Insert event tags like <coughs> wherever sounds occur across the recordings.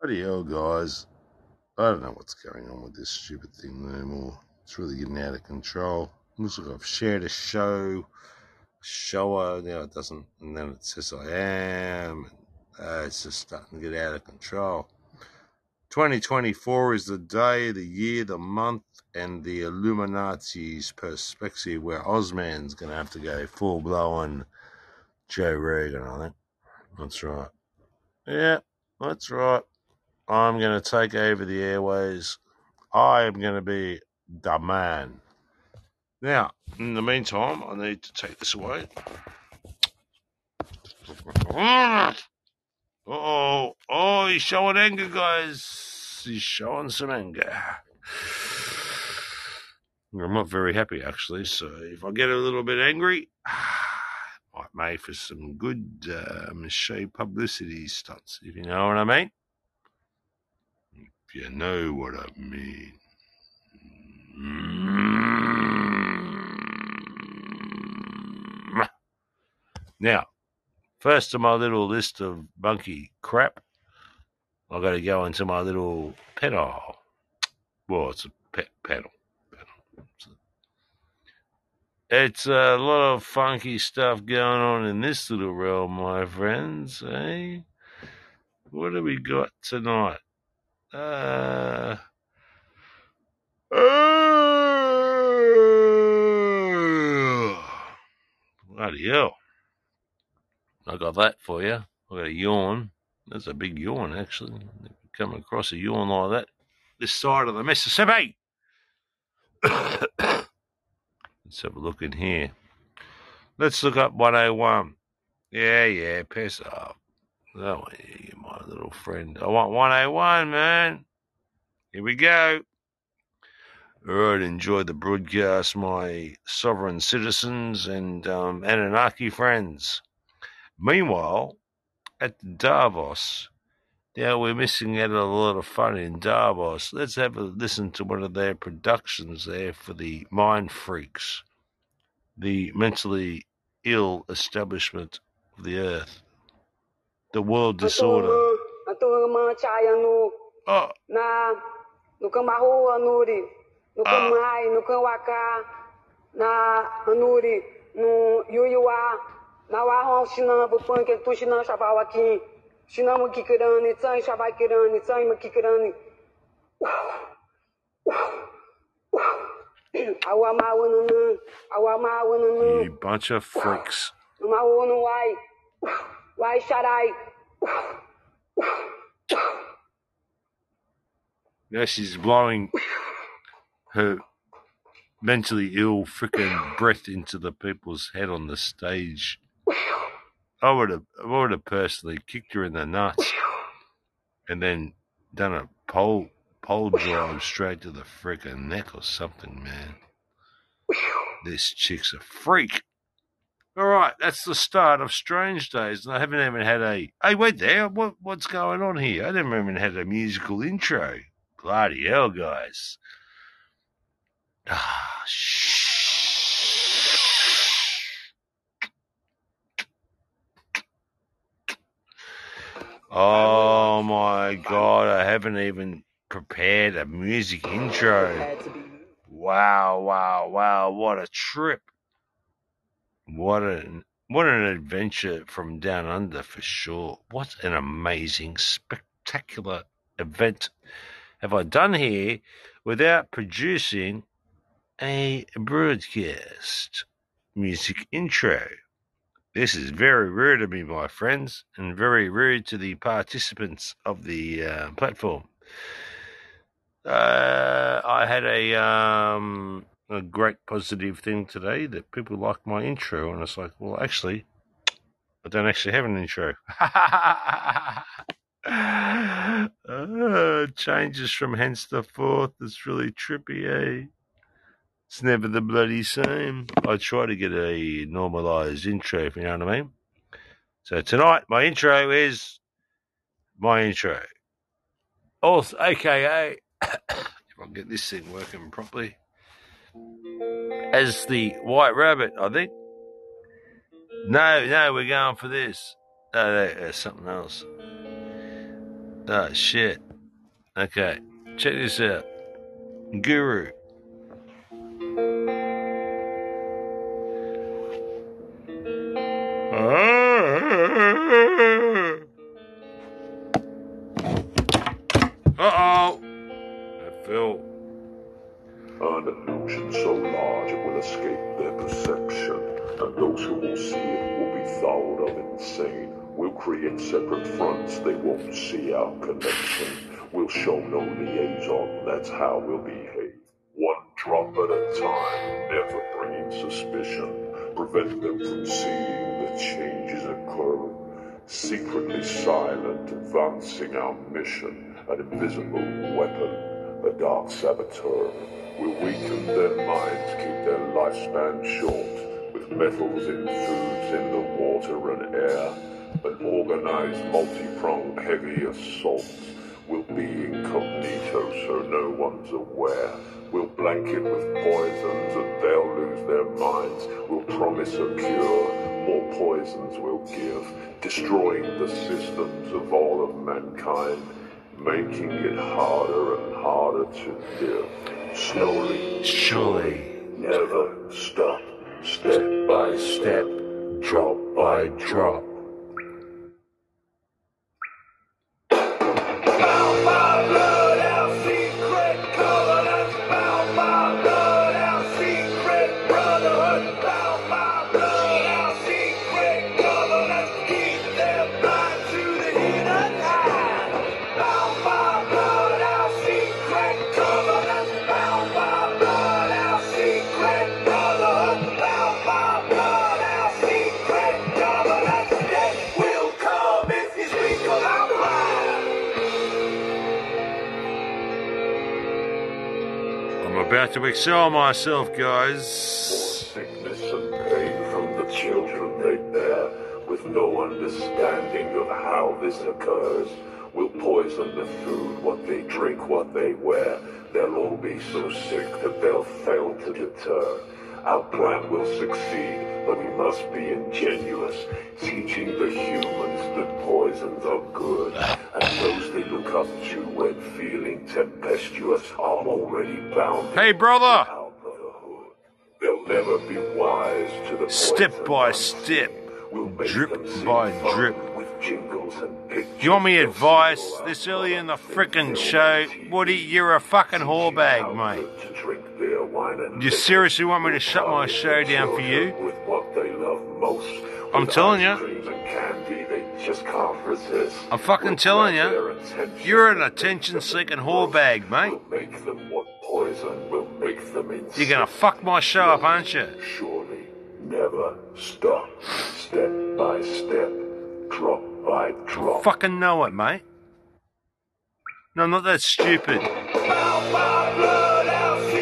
Bloody hell, guys. I don't know what's going on with this stupid thing no more. It's really getting out of control. Looks like I've shared a show, shower. Now it doesn't, and then it says I am. And, uh, it's just starting to get out of control. 2024 is the day, the year, the month, and the Illuminati's perspective where Ozman's going to have to go full blown Joe Rogan, I think. That's right. Yeah, that's right. I'm going to take over the airways. I am going to be the man. Now, in the meantime, I need to take this away. Oh, oh, he's showing anger, guys. He's showing some anger. I'm not very happy, actually. So if I get a little bit angry, <sighs> might make for some good um, show publicity stunts, if you know what I mean. You know what I mean. Now, first of my little list of monkey crap, I've got to go into my little pedal. Well, it's a pet pedal. It's a lot of funky stuff going on in this little realm, my friends. Eh? What do we got tonight? Uh, uh, bloody hell. I got that for you. I got a yawn. That's a big yawn, actually. Come across a yawn like that. This side of the Mississippi. <coughs> Let's have a look in here. Let's look up 101. Yeah, yeah, piss off. Oh, yeah, my little friend. I want 101, man. Here we go. All right, enjoy the broadcast, my sovereign citizens and um, Anunnaki friends. Meanwhile, at Davos, now we're missing out a lot of fun in Davos. Let's have a listen to one of their productions there for the mind freaks, the mentally ill establishment of the earth, the world disorder. Ah. Na nukamahua nuri nukamai ah. nukawaka na nuri no yuyuwa. Na wa shina bupon ke tu shina shabawa ki shina mo kikirani tsai shabakirani tsai mo kikirani. Awa ma wunu awa ma wunu you bunch of freaks. Ma wunu I? Now she's blowing her mentally ill freaking breath into the people's head on the stage. I would have, I would have personally kicked her in the nuts, and then done a pole pole drive straight to the freaking neck or something, man. This chick's a freak. All right, that's the start of Strange Days, and I haven't even had a. Hey, wait there. What what's going on here? I never even had a musical intro. Bloody hell, guys. Ah, shh. Oh my god, I haven't even prepared a music intro. Wow, wow, wow, what a trip. What an what an adventure from down under for sure. What an amazing, spectacular event have I done here without producing a broadcast music intro. This is very rude of me, my friends, and very rude to the participants of the uh, platform. Uh, I had a um, a great positive thing today that people like my intro, and it's like, well, actually, I don't actually have an intro. <laughs> uh, changes from hence to forth. It's really trippy, eh? It's never the bloody same. I try to get a normalized intro, if you know what I mean. So tonight, my intro is my intro. Also, aka, <coughs> if I can get this thing working properly, as the White Rabbit, I think. No, no, we're going for this. No, there's something else. Oh shit. Okay, check this out. Guru. Silent, advancing our mission. An invisible weapon, a dark saboteur. We'll weaken their minds, keep their lifespan short. With metals in foods, in the water and air. An organized, multi-pronged, heavy assault. We'll be incognito so no one's aware. We'll blanket with poisons and they'll lose their minds. We'll promise a cure, more poisons we'll give. Destroying the systems of all of mankind. Making it harder and harder to live. Slowly, Surely. never stop. Step by step, drop by drop. To excel myself, guys. sickness and pain from the children they bear, with no understanding of how this occurs. Will poison the food, what they drink, what they wear. They'll all be so sick that they'll fail to deter. Our plan will succeed, but we must be ingenuous, teaching the humans that poisons are good, and those they look up to when feeling tempestuous are already bound. Hey, brother. They'll never be wise to the Step by step, We'll drip by drip. You want me advice this early in the frickin' show? Woody, you're a fucking whorebag, mate. You seriously want me to shut my show down for you? I'm telling resist. I'm fucking telling attention. You're an attention-seeking whorebag, mate. You're gonna fuck my show up, aren't you? Surely, never stop. Step by step, drop by. Fucking know it, mate. No, not that stupid.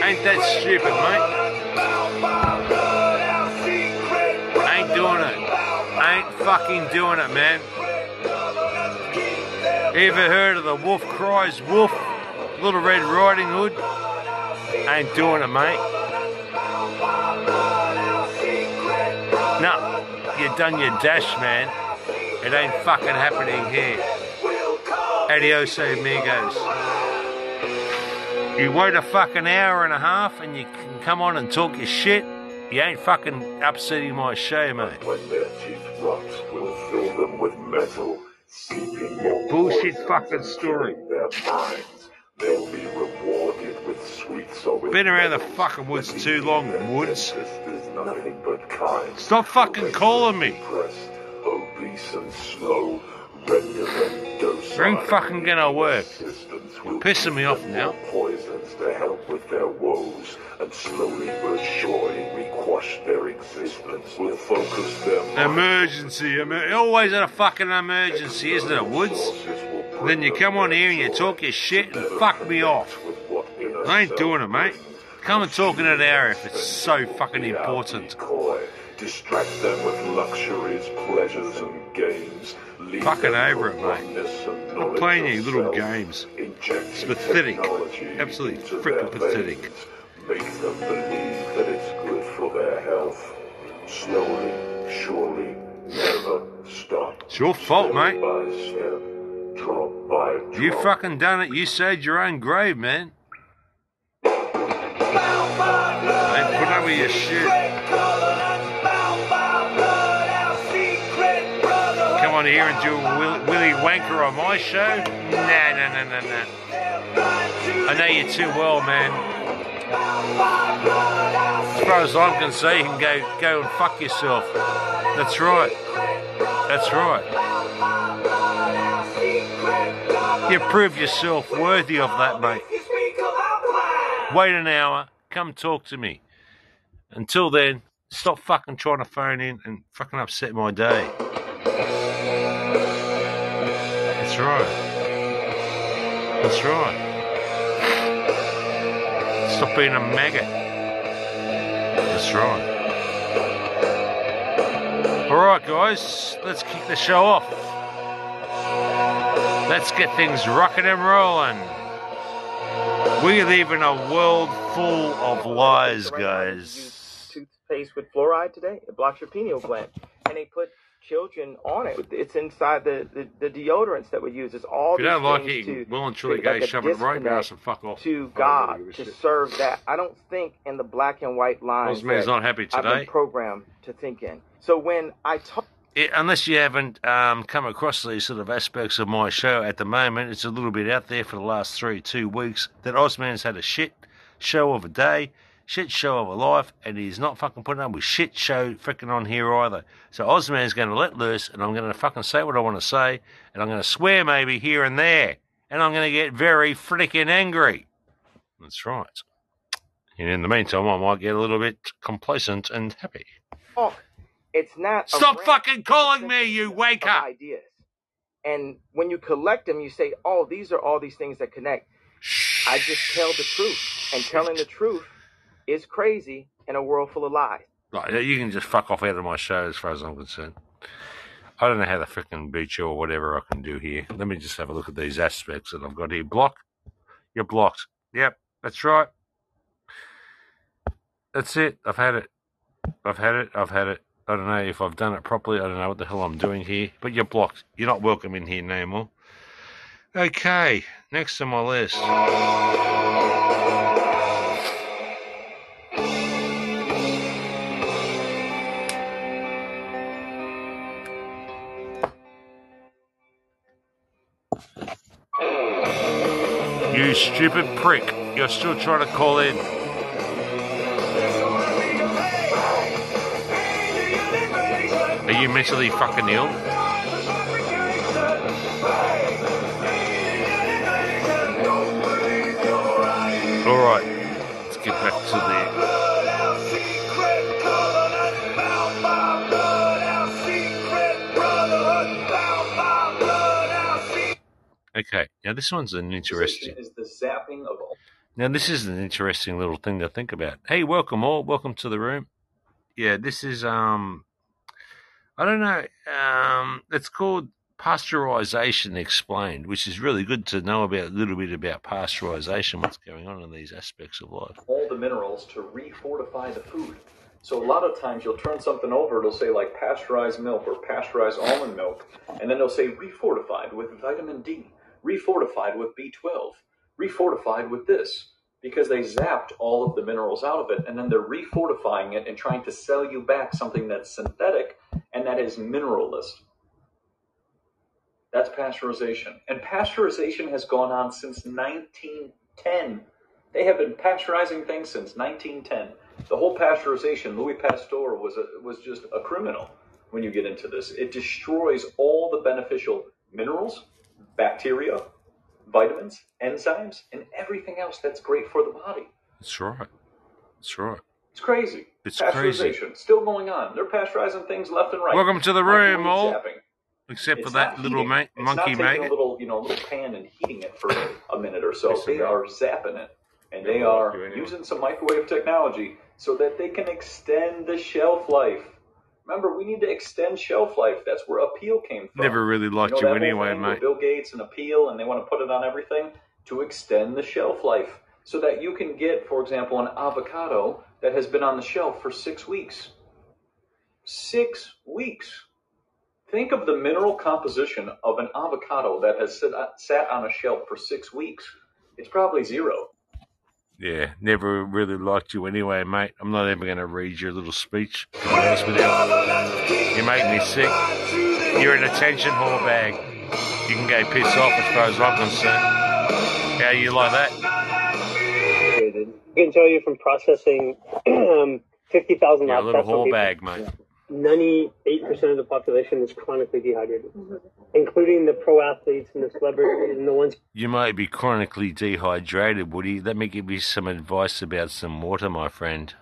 Ain't that stupid, mate? Ain't doing it. Ain't fucking doing it, man. Ever heard of the wolf cries wolf? Little Red Riding Hood? Ain't doing it, mate. No, you done your dash, man. It ain't fucking happening here. Adios, amigos. You wait a fucking hour and a half and you can come on and talk your shit. You ain't fucking upsetting my show, mate. When their teeth rot, we'll fill them with metal, seeping Bullshit fucking story. fill Their minds. They'll be rewarded with sweet so Been around the fucking woods too long, Woods. Is nothing but kind. Stop fucking calling me. Depressed, and slow, them docile. Ain't fucking gonna work. Will Pissing me off now. Poisons to help with their woes, and slowly but surely we quash their existence. We'll focus their. Emergency, emer- always in a fucking emergency, isn't it, Woods? Then you come on here and you talk your shit and fuck me off. I ain't doing it, mate. Come and talk in an hour if it's so fucking important. Distract them with luxuries, pleasures, and games. Leave Fucking over it, mate. and playing of your little games. It's pathetic. Absolutely their pathetic. Make them believe that it's good for their health. Slowly, surely, never stop. It's your fault, Step mate. step, Trump by You fucking done it. You saved your own grave, man. By put up with your shit. On here and do a Will, Willy Wanker on my show? Nah, nah, nah, nah, nah. I know you too well, man. As far as I'm concerned, you can go go and fuck yourself. That's right. That's right. You prove yourself worthy of that, mate. Wait an hour. Come talk to me. Until then, stop fucking trying to phone in and fucking upset my day. That's right. That's right. Stop being a maggot. That's right. All right, guys, let's kick the show off. Let's get things rocking and rolling. We live in a world full of lies, guys. Toothpaste with fluoride today. It blocks your pineal gland, and they put children on it. It's inside the, the, the deodorants that we use. It's all If you don't these like things it, you to well and truly create go like a shove it right ass and fuck off. to God to serve that. I don't think in the black and white lines that not happy I've been today. programmed to think in. So when I talk it, unless you haven't um, come across these sort of aspects of my show at the moment, it's a little bit out there for the last three, two weeks that Osman's had a shit show of a day, shit show of a life, and he's not fucking putting up with shit show freaking on here either. So Osman's going to let loose, and I'm going to fucking say what I want to say, and I'm going to swear maybe here and there, and I'm going to get very freaking angry. That's right. And in the meantime, I might get a little bit complacent and happy. talk, it's not. Stop fucking calling me, you of wanker! Ideas, and when you collect them, you say, "Oh, these are all these things that connect." I just tell the truth, and telling the truth is crazy in a world full of lies. Right, you can just fuck off out of my show as far as I'm concerned. I don't know how to freaking beat you or whatever I can do here. Let me just have a look at these aspects that I've got here. Block. You're blocked. Yep, that's right. That's it. I've had it. I've had it. I've had it. I don't know if I've done it properly. I don't know what the hell I'm doing here. But you're blocked. You're not welcome in here no more. Okay, next on my list. Stupid prick. You're still trying to call in. Are you mentally fucking ill? Alright, let's get back to the. Okay, now this one's an interesting. is the zapping of all. Now, this is an interesting little thing to think about. Hey, welcome all. Welcome to the room. Yeah, this is um, I don't know. Um, it's called pasteurization explained, which is really good to know about a little bit about pasteurization, what's going on in these aspects of life. all the minerals to refortify the food. So a lot of times you'll turn something over, it'll say like pasteurized milk or pasteurized almond milk, and then it'll say refortified with vitamin D, refortified with B12, refortified with this, because they zapped all of the minerals out of it, and then they're refortifying it and trying to sell you back something that's synthetic and that is mineralist. That's pasteurization. And pasteurization has gone on since 1910. They have been pasteurizing things since 1910. The whole pasteurization, Louis Pasteur was a, was just a criminal. When you get into this, it destroys all the beneficial minerals, bacteria, vitamins, enzymes, and everything else that's great for the body. That's right. That's right. It's crazy. It's crazy. Still going on. They're pasteurizing things left and right. Welcome to the room, all. Except for that little ma- It's monkey not taking maggot. a little, you know, little pan and heating it for a minute or so. They are zapping it, and they are using some microwave technology so that they can extend the shelf life. Remember, we need to extend shelf life. That's where Apeel came from. Never really liked know you anyway, mate. Bill Gates and Apeel, and they want to put it on everything to extend the shelf life so that you can get, for example, an avocado that has been on the shelf for six weeks. Six weeks. Think of the mineral composition of an avocado that has sit, uh, sat on a shelf for six weeks. It's probably zero. Yeah, never really liked you anyway, mate. I'm not even going to read your little speech. To be honest with you. You make me sick. You're an attention whore bag. You can go piss off as far as I'm concerned. How you like that? I can tell you from processing <clears throat> um, 50,000 You're a little whore bag, mate. 98% of the population is chronically dehydrated, mm-hmm. including the pro athletes and the celebrities and the ones You might be chronically dehydrated, Woody. Let me give you some advice about some water, my friend.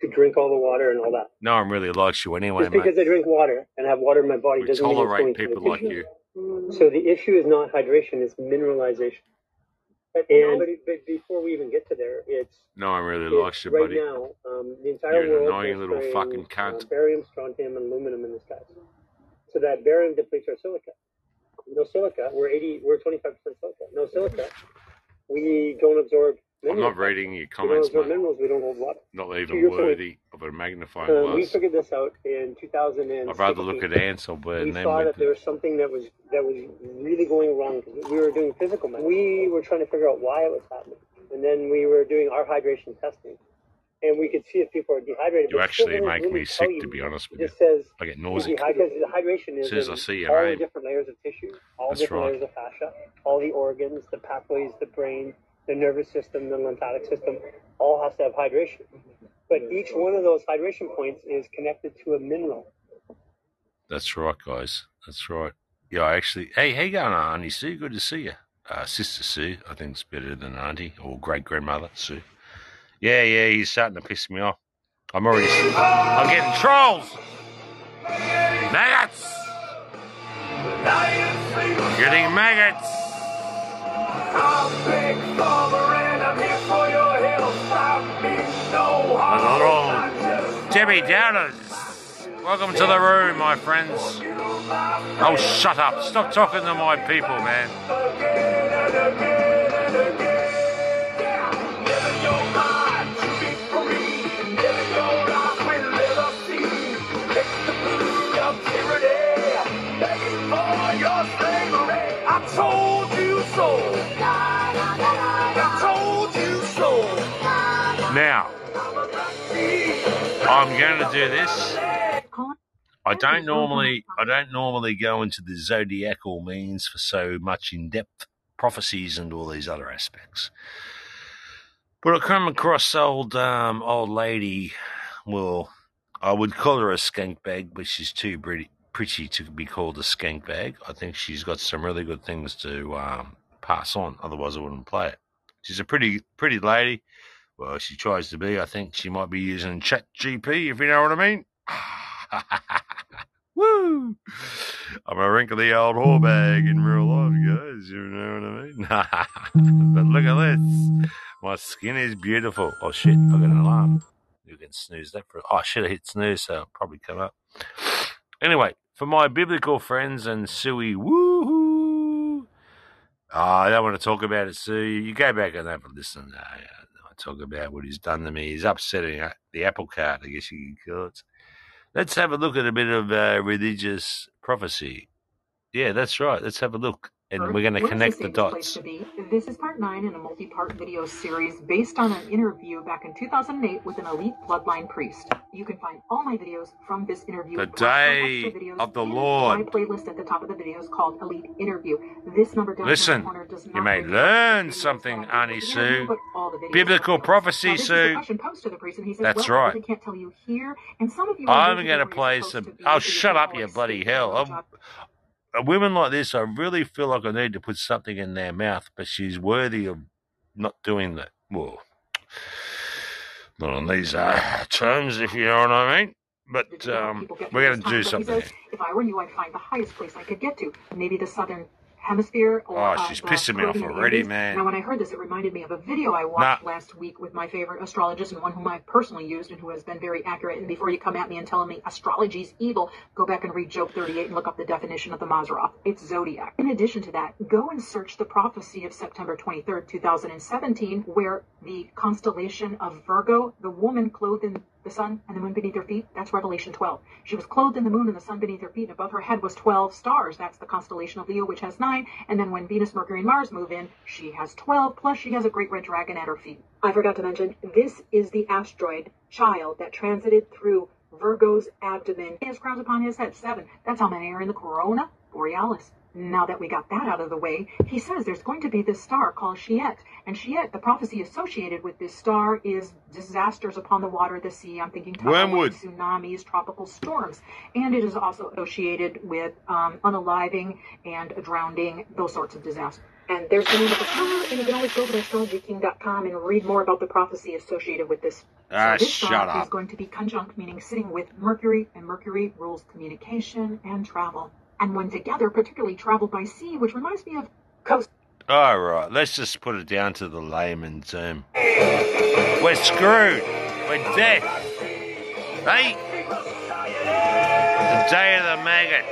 To drink all the water and all that. No I'm really likes you anyway, Just because mate. I drink water and have water in my body We doesn't mean it's tolerate going to the people like you. Mm-hmm. So the issue is not hydration; it's mineralization. And but, but before we even get to there, it's No one really likes you, right buddy. now. Um, the entire You're an world annoying is little fucking uh, cunt. barium, strontium, and aluminum in the skies. So that barium depletes our silica. No silica, we're eighty, we're twenty five percent silica. No silica, we don't absorb. I'm not reading your comments, mate. minerals. We don't hold water. Not even point, worthy of a magnifying Uh, we figured this out in 2000. I'd rather look at ants or bird we saw that there was something that was that was really going wrong. We were doing physical medicine. We were trying to figure out why it was happening, and then we were doing our hydration testing, and we could see if people are dehydrated. You it actually make really me sick, you. to be honest with you. just says I get dehydrated. Because hydration is as I see all the different layers of tissue, all That's different right. layers of fascia, all the organs, the pathways, the brain, the nervous system, the lymphatic system, all has to have hydration. But each one of those hydration points is connected to a mineral. That's right, guys. That's right. Yeah, I actually. Hey, how you going, Auntie Sue? Good to see you. Uh, Sister Sue, I think it's better than Auntie or great grandmother Sue. Yeah, yeah, he's starting to piss me off. I'm already. I'm getting trolls. Maggots. Getting maggots. Debbie Downers. Welcome to the room, my friends. Oh, shut up. Stop talking to my people, man. I'm going to do this. I don't normally, I don't normally go into the zodiacal means for so much in-depth prophecies and all these other aspects. But I come across old, um, old lady. Well, I would call her a skank bag, but she's too pretty, pretty to be called a skank bag. I think she's got some really good things to um, pass on. Otherwise, I wouldn't play it. She's a pretty, pretty lady. Well, she tries to be. I think she might be using Chat GP, if you know what I mean. <laughs> Woo! I'm a wrinkly old whore bag in real life, guys. You know what I mean? <laughs> but look at this. My skin is beautiful. Oh shit! I got an alarm. You can snooze that for. Oh! I should have hit snooze, so it'll probably come up. <sighs> Anyway, for my biblical friends and Suey, woohoo! Oh, I don't want to talk about it, Sue. You go back and have a listen. Uh, I talk about what he's done to me. He's upsetting uh, the apple cart, I guess you could call it. Let's have a look at a bit of uh, religious prophecy. Yeah, that's right. Let's have a look. And we're going to connect the dots. This is part nine in a multi-part video series based on an interview back in 2008 with an elite bloodline priest. You can find all my videos from this interview. The day of the Lord. My playlist at the top of the video is called Elite Interview. This number down Listen, the corner does not you may learn something, the Sue. interview, but all the videos Biblical prophecy, Sue. a question posed to the priest, and he says, That's I right. can't tell you here. And some of you I'm going to play some. Oh, shut up, you bloody hell. The I'm, a woman like this, I really feel like I need to put something in their mouth, but she's worthy of not doing that. Well, not on these uh, terms, if you know what I mean. But um, we're going to do something. If I were you, I'd find the highest place I could get to. Maybe the southern hemisphere or Oh, uh, she's the pissing me off already, Indies. man. Now, when I heard this, it reminded me of a video I watched last week with my favorite astrologist and one whom I've personally used and who has been very accurate. And before you come at me and telling me astrology's evil, go back and read Job 38 and look up the definition of the Mazzaroth. It's zodiac. In addition to that, go and search the prophecy of September 23rd, 2017, where the constellation of Virgo, the woman clothed in the sun and the moon beneath her feet. That's Revelation 12. She was clothed in the moon and the sun beneath her feet, and above her head was 12 stars. That's the constellation of Leo, which has nine. And then when Venus, Mercury, and Mars move in, she has 12, plus she has a great red dragon at her feet. I forgot to mention, this is the asteroid child that transited through Virgo's abdomen. His crowns upon his head, seven. That's how many are in the corona borealis. Now that we got that out of the way, he says there's going to be this star called Scheat. And Scheat, the prophecy associated with this star is disasters upon the water, the sea. I'm thinking Wormwood. tsunamis, tropical storms. And it is also associated with um, unaliving and drowning, those sorts of disasters. And there's the name of the star, and you can always go to astrologyking.com and read more about the prophecy associated with this. Ah, so this shut star up. is going to be conjunct, meaning sitting with Mercury, and Mercury rules communication and travel. And when together, particularly travel by sea, which reminds me of coast. All right, let's just put it down to the layman term. We're screwed. We're dead. Hey? The day of the maggot.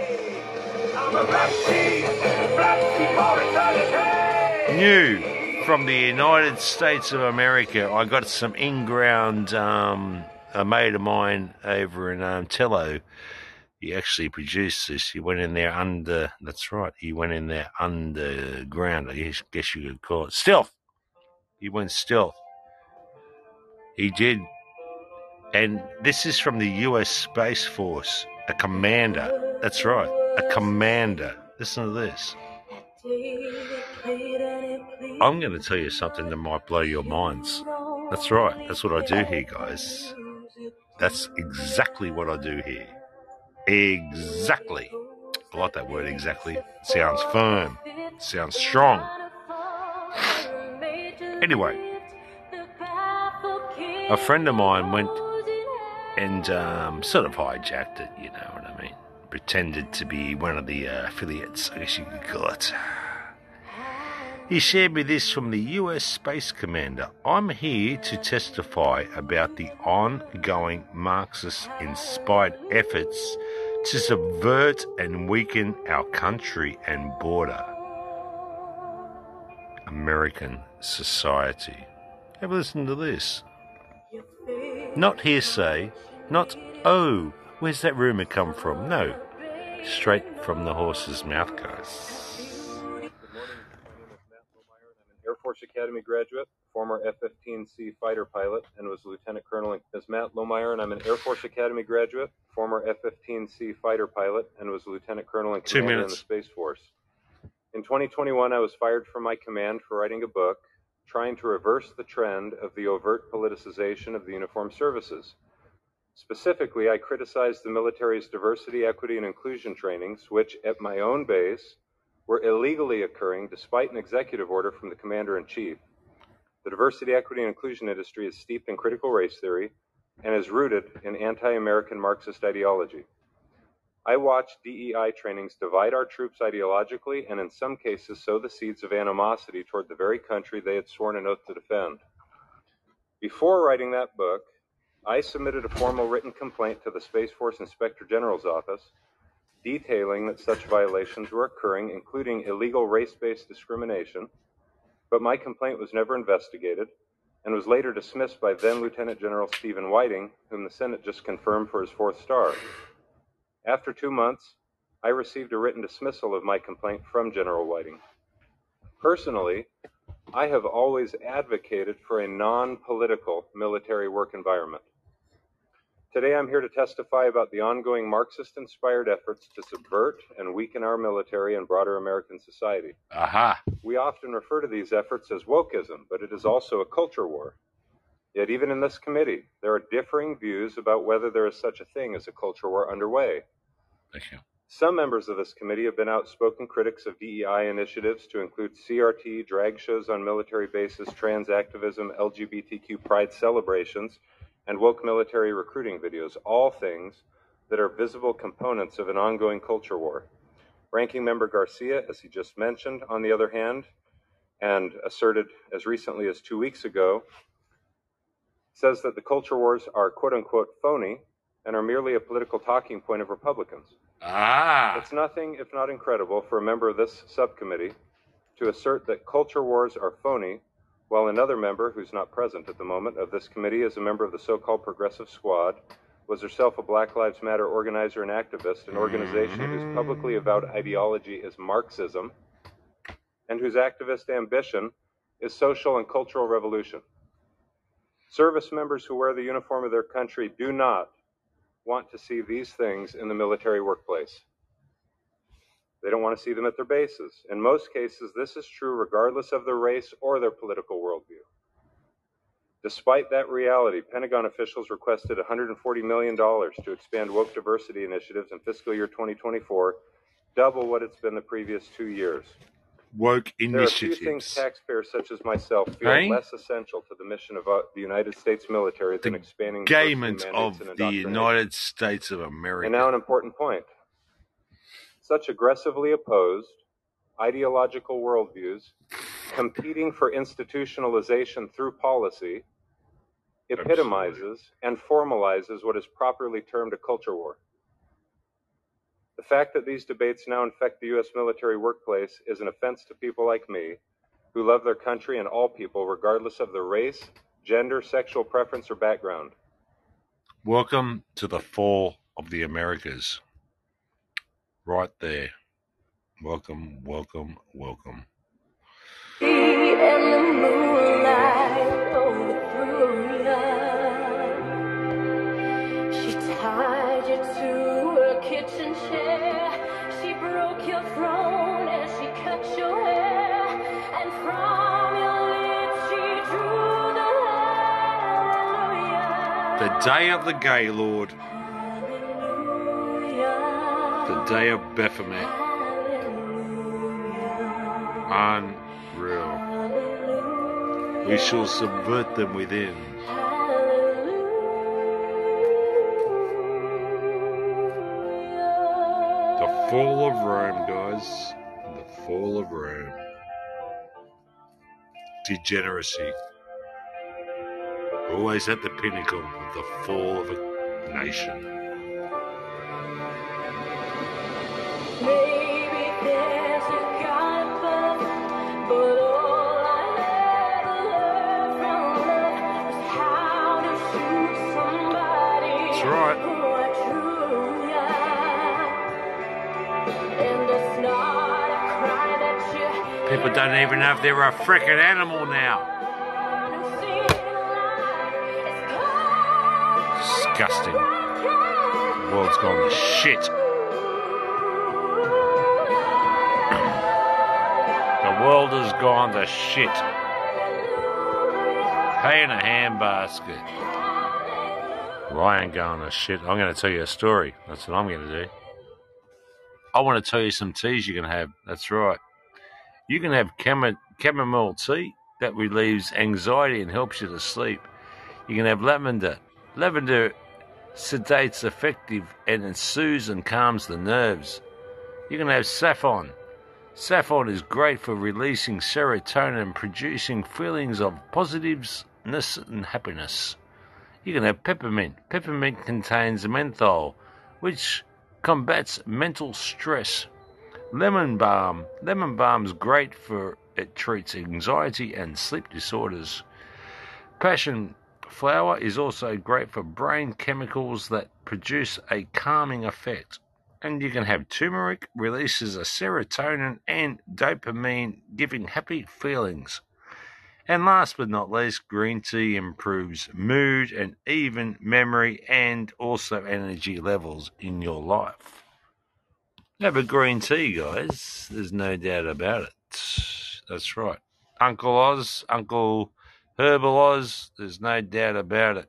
New from the United States of America. I got some in-ground, um, a mate of mine over in um, Tello. He actually produced this. He went in there under, that's right, he went in there underground, I guess, guess you could call it. Stealth. He went stealth. He did. And this is from the US Space Force, a commander. That's right, a commander. Listen to this. I'm going to tell you something that might blow your minds. That's right, that's what I do here, guys. That's exactly what I do here. Exactly. I like that word exactly. sounds firm. sounds strong. Anyway, a friend of mine went and um, sort of hijacked it, you know what I mean? Pretended to be one of the uh, affiliates, I guess you could call it. He shared me this from the US Space Commander. I'm here to testify about the ongoing Marxist inspired efforts to subvert and weaken our country and border. American society. Have a listen to this. Not hearsay, not, oh, where's that rumour come from? No, straight from the horse's mouth, guys. Air Force Academy graduate, former F-15C fighter pilot, and was Lieutenant Colonel. In- as Matt Lohmeyer, and I'm an Air Force Academy graduate, former F-15C fighter pilot, and was Lieutenant Colonel in command in the. Space Force. In 2021, I was fired from my command for writing a book trying to reverse the trend of the overt politicization of the uniformed services. Specifically, I criticized the military's diversity, equity, and inclusion trainings, which, at my own base, were illegally occurring despite an executive order from the commander in chief. The diversity, equity, and inclusion industry is steeped in critical race theory and is rooted in anti American Marxist ideology. I watched DEI trainings divide our troops ideologically and, in some cases, sow the seeds of animosity toward the very country they had sworn an oath to defend. Before writing that book, I submitted a formal written complaint to the Space Force Inspector General's office detailing that such violations were occurring, including illegal race based discrimination, but my complaint was never investigated and was later dismissed by then Lieutenant General Stephen Whiting, whom the Senate just confirmed for his fourth star. After two months, I received a written dismissal of my complaint from General Whiting. Personally, I have always advocated for a non political military work environment. Today, I'm here to testify about the ongoing Marxist inspired efforts to subvert and weaken our military and broader American society. Aha. We often refer to these efforts as wokeism, but it is also a culture war. Yet, even in this committee, there are differing views about whether there is such a thing as a culture war underway. Thank you. Some members of this committee have been outspoken critics of DEI initiatives to include CRT, drag shows on military bases, trans activism, LGBTQ pride celebrations, and woke military recruiting videos, all things that are visible components of an ongoing culture war. Ranking Member Garcia, as he just mentioned, on the other hand, and asserted as recently as two weeks ago, says that the culture wars are quote unquote phony and are merely a political talking point of Republicans. Ah. It's nothing if not incredible for a member of this subcommittee to assert that culture wars are phony while another member, who's not present at the moment, of this committee is a member of the so called Progressive Squad, was herself a Black Lives Matter organizer and activist, an organization whose mm-hmm. publicly avowed ideology is Marxism, and whose activist ambition is social and cultural revolution. Service members who wear the uniform of their country do not want to see these things in the military workplace. They don't want to see them at their bases. In most cases, this is true regardless of their race or their political worldview. Despite that reality, Pentagon officials requested $140 million to expand woke diversity initiatives in fiscal year 2024, double what it's been the previous two years. Woke initiatives. There are a few things taxpayers such as myself feel Hey? less essential to the mission of uh, the United States military than expanding mandates of the. United States of America. And now an important point. Such aggressively opposed ideological worldviews competing for institutionalization through policy epitomizes and formalizes what is properly termed a culture war. The fact that these debates now infect the U.S. military workplace is an offense to people like me who love their country and all people, regardless of their race, gender, sexual preference, or background. Welcome to the fall of the Americas. Right there. Welcome, welcome, welcome. the moonlight overthrew ya. She tied you to her kitchen chair. She broke your throne and she cut your hair. And from your lips she drew the hallelujah. The day of the Gaylord, day of Baphomet. Unreal. We shall subvert them within. The fall of Rome, guys. The fall of Rome. Degeneracy. Always at the pinnacle of the fall of a nation. Don't even know if they're a frickin' animal now. Disgusting. The world's gone to shit. <coughs> The world has gone to shit. Hay in a handbasket. Well, I ain't going to shit. I'm going to tell you a story. That's what I'm going to do. I want to tell you some teas you can have. That's right. You can have chamo- chamomile tea that relieves anxiety and helps you to sleep. You can have lavender. Lavender sedates effective and it soothes and calms the nerves. You can have saffron. Saffron is great for releasing serotonin and producing feelings of positiveness and happiness. You can have peppermint. Peppermint contains menthol, which combats mental stress. Lemon balm. Lemon balm is great for it treats anxiety and sleep disorders. Passion flower is also great for brain chemicals that produce a calming effect. And you can have turmeric releases a serotonin and dopamine, giving happy feelings. And last but not least, green tea improves mood and even memory and also energy levels in your life. Have a green tea, guys. There's no doubt about it. That's right. Uncle Oz, Uncle Herbal Oz, there's no doubt about it.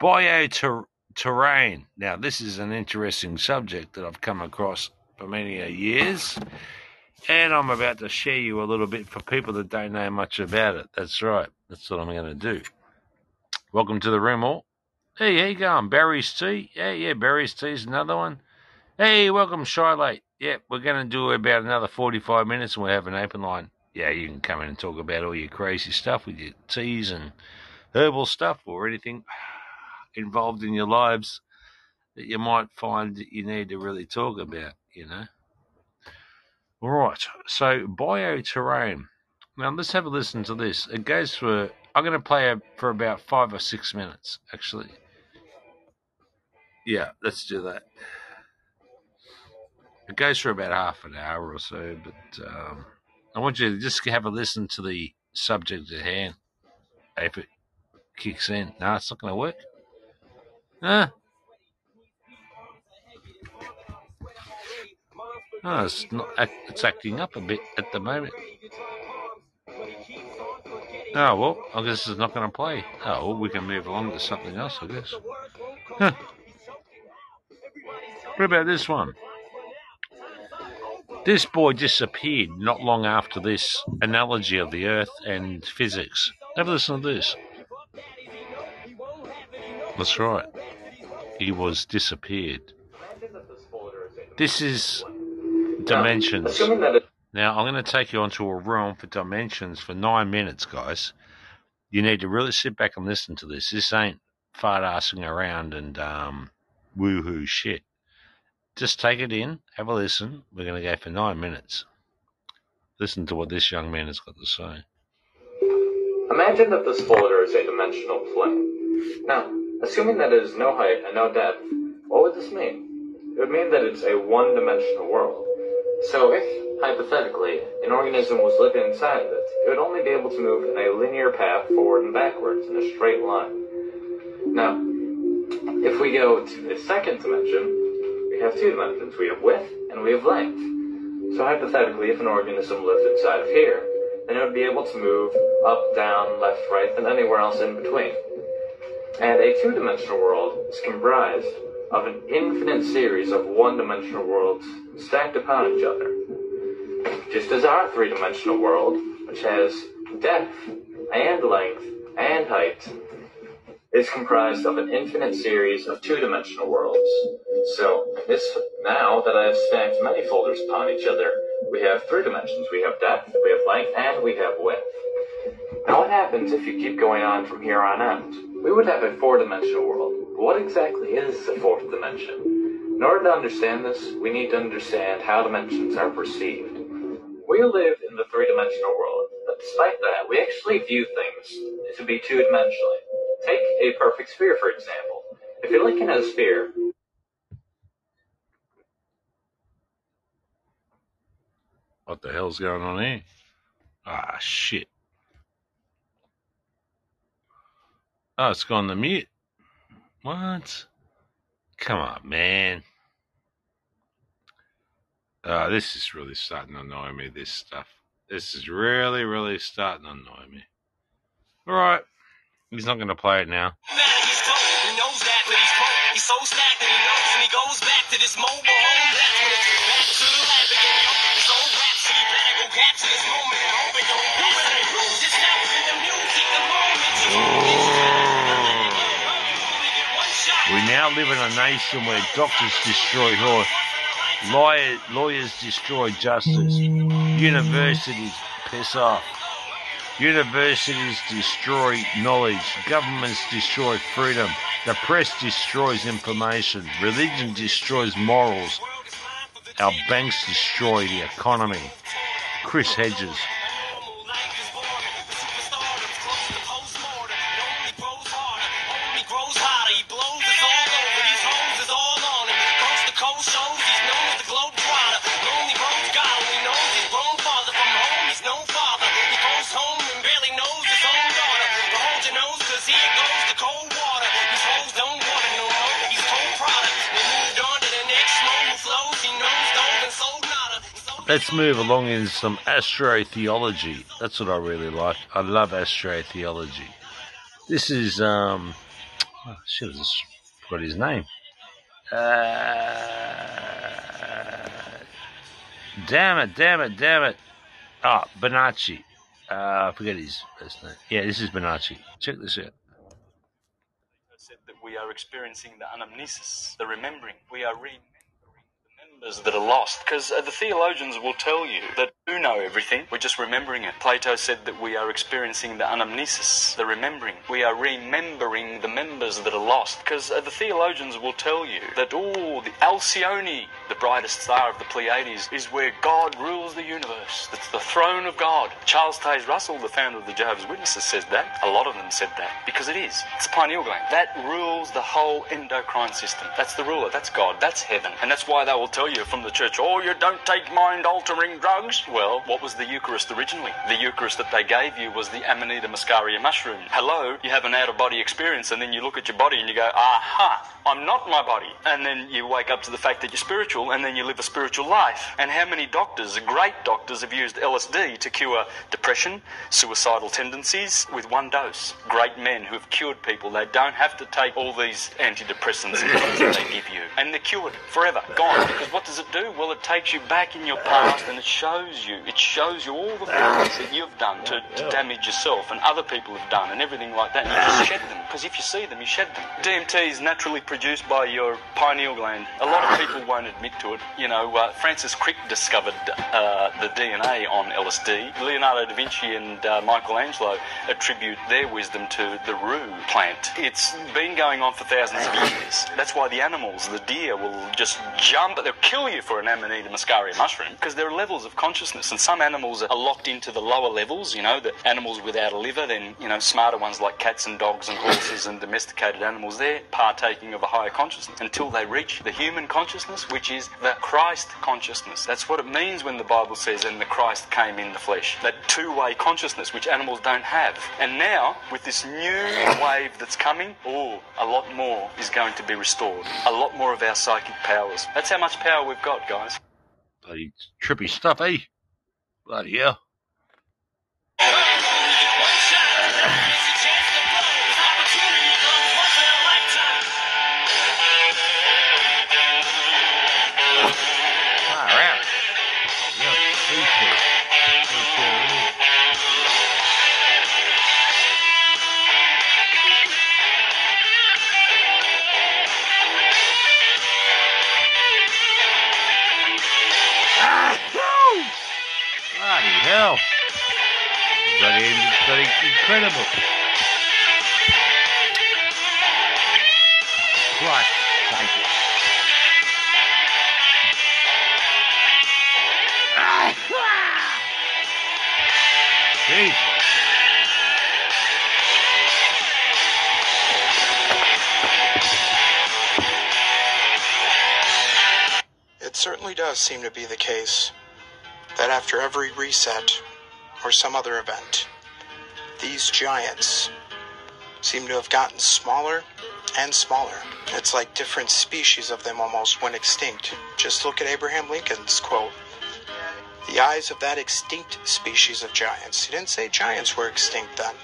Bioterrain. Now, this is an interesting subject that I've come across for many years, and I'm about to share you a little bit for people that don't know much about it. That's right. That's what I'm going to do. Welcome to the room, all. Hey, how you going? Barry's Tea? Yeah, yeah, Barry's Tea's another one. Hey, welcome, Shylate. Yeah, we're going to do about another 45 minutes and we'll have an open line. Yeah, you can come in and talk about all your crazy stuff with your teas and herbal stuff or anything involved in your lives that you might find that you need to really talk about, you know. All right, so bioterrain. Now let's have a listen to this. It goes for. I'm going to play it for about five or six minutes, actually. Yeah, let's do that. It goes for about half an hour or so, but um, I want you to just have a listen to the subject at hand. If it kicks in, no, it's not going to work. Huh? Oh, it's not. It's acting up a bit at the moment. Oh well, I guess it's not going to play. Oh well, we can move along to something else, I guess. Huh. What about this one? This boy disappeared not long after this analogy of the Earth and physics. Have a listen to this. That's right. He was disappeared. This is dimensions. Now, I'm going to take you onto a realm for dimensions for nine minutes, guys. You need to really sit back and listen to this. This ain't fart assing around and um, woohoo shit. Just take it in, have a listen. We're going to go for nine minutes. Listen to what this young man has got to say. Imagine that this folder is a dimensional plane. Now, assuming that it is no height and no depth, what would this mean? It would mean that it's a one-dimensional world. So if, hypothetically, an organism was living inside of it, it would only be able to move in a linear path forward and backwards in a straight line. Now, if we go to the second dimension, we have two dimensions. We have width and we have length. So hypothetically, if an organism lived inside of here, then it would be able to move up, down, left, right, and anywhere else in between. And a two-dimensional world is comprised of an infinite series of one-dimensional worlds stacked upon each other. Just as our three-dimensional world, which has depth and length and height, is comprised of an infinite series of two-dimensional worlds. So this now that I have stacked many folders upon each other, we have three dimensions. We have depth, we have length, and we have width. Now what happens if you keep going on from here on out? We would have a four-dimensional world. But what exactly is the fourth dimension? In order to understand this, we need to understand how dimensions are perceived. We live in the three-dimensional world, but despite that, we actually view things to be two-dimensionally. Take a perfect sphere, for example. If you're looking at a sphere, What the hell's going on here? Ah, shit. Oh, it's gone to mute. What? Come on, man. Uh, this is really starting to annoy me, this stuff. This is really, really starting to annoy me. Alright. He's not going to play it now. He knows that, but he's. He's so he knows, and he goes back to this mobile home. Capture this moment. And hope it don't do it. Just now in the music, the moment. We now live in a nation where doctors destroy law, lawyer, lawyers destroy justice, universities piss off, universities destroy knowledge, governments destroy freedom, the press destroys information, religion destroys morals, our banks destroy the economy. Chris Hedges. Let's move along in some astrotheology. That's what I really like. I love astrotheology. This is um oh, shit, I just forgot his name. Uh, damn it, damn it, damn it. Oh, Bonacci. Uh, I forget his first name. Yeah, this is Bonacci. Check this out. we are experiencing the anamnesis, the remembering. We are the members that are lost. Because uh, the theologians will tell you that do know everything. We're just remembering it. Plato said that we are experiencing the anamnesis, the remembering. We are remembering the members that are lost. Because uh, the theologians will tell you that, oh, the Alcyone, the brightest star of the Pleiades, is where God rules the universe. It's the throne of God. Charles Taze Russell, the founder of the Jehovah's Witnesses, says that. A lot of them said that. Because it is. It's the pineal gland. That rules the whole endocrine system. That's the ruler. That's God. That's heaven. And that's why they will tell you from the church, oh, you don't take mind altering drugs. Well, what was the Eucharist originally? The Eucharist that they gave you was the Amanita muscaria mushroom. Hello, you have an out of body experience, and then you look at your body and you go, aha, I'm not my body. And then you wake up to the fact that you're spiritual, and then you live a spiritual life. And how many doctors, great doctors, have used LSD to cure depression, suicidal tendencies with one dose? Great men who have cured people. They don't have to take all these antidepressants that they give you. And they're cured forever, gone. Because what does it do? Well, it takes you back in your past and it shows you. It shows you all the things that you've done to, to damage yourself and other people have done and everything like that. And you just shed them. Because if you see them, you shed them. DMT is naturally produced by your pineal gland. A lot of people won't admit to it. You know, uh, Francis Crick discovered uh, the DNA on LSD. Leonardo da Vinci and uh, Michelangelo attribute their wisdom to the rue plant. It's been going on for thousands of years. That's why the animals, the deer, will just jump. They'll kill you for an Amanita muscaria mushroom because there are levels of consciousness, and some animals are locked into the lower levels. You know, the animals without a liver. Then you know, smarter ones like cats and dogs and horses and domesticated animals. They're partaking of a higher consciousness until they reach the human consciousness, which is the Christ consciousness. That's what it means when the Bible says, "And the Christ came in the flesh." That two-way consciousness, which animals don't have. And now, with this new wave that's coming, oh, a lot more is going to be restored. A lot more of our psychic powers. That's how much power we've got, guys. Bloody trippy stuff, eh? Bloody hell. <laughs> incredible. Christ. It certainly does seem to be the case that after every reset or some other event, these giants seem to have gotten smaller and smaller. It's like different species of them almost went extinct. Just look at Abraham Lincoln's quote. The eyes of that extinct species of giants. He didn't say giants were extinct then.